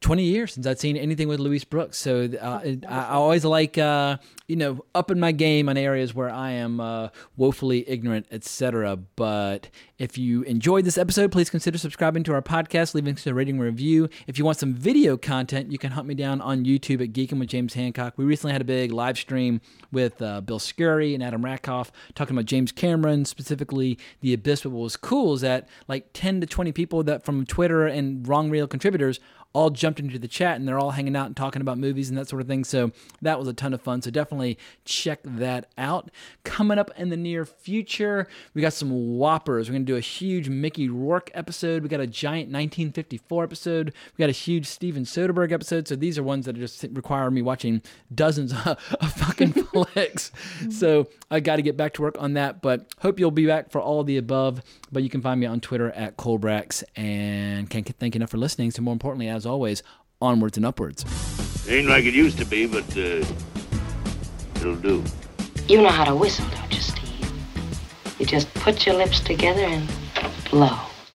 Speaker 5: 20 years since I'd seen anything with Louise Brooks. So uh, I, I always like, uh, you know, upping my game on areas where I am uh, woefully ignorant, etc. But if you enjoyed this episode, please consider subscribing to our podcast, leaving us a rating review. If you want some video content, you can hunt me down on YouTube at Geekin' with James Hancock. We recently had a big live stream with uh, Bill Scurry and Adam Rakoff talking about James Cameron, specifically The Abyss. But what was cool is that like 10 to 20 people that from Twitter and Wrong Reel contributors all jumped into the chat and they're all hanging out and talking about movies and that sort of thing. So that was a ton of fun. So definitely check that out. Coming up in the near future, we got some whoppers. We're going to do a huge Mickey Rourke episode. We got a giant 1954 episode. We got a huge Steven Soderbergh episode. So these are ones that just require me watching dozens of, fucking flicks. So I got to get back to work on that. But hope you'll be back for all of the above. But you can find me on Twitter at colebrax and can't thank you enough for listening. So more importantly, as always, onwards and upwards.
Speaker 3: Ain't like it used to be, but uh, it'll do.
Speaker 4: You know how to whistle, don't you, Steve? You just put your lips together and blow.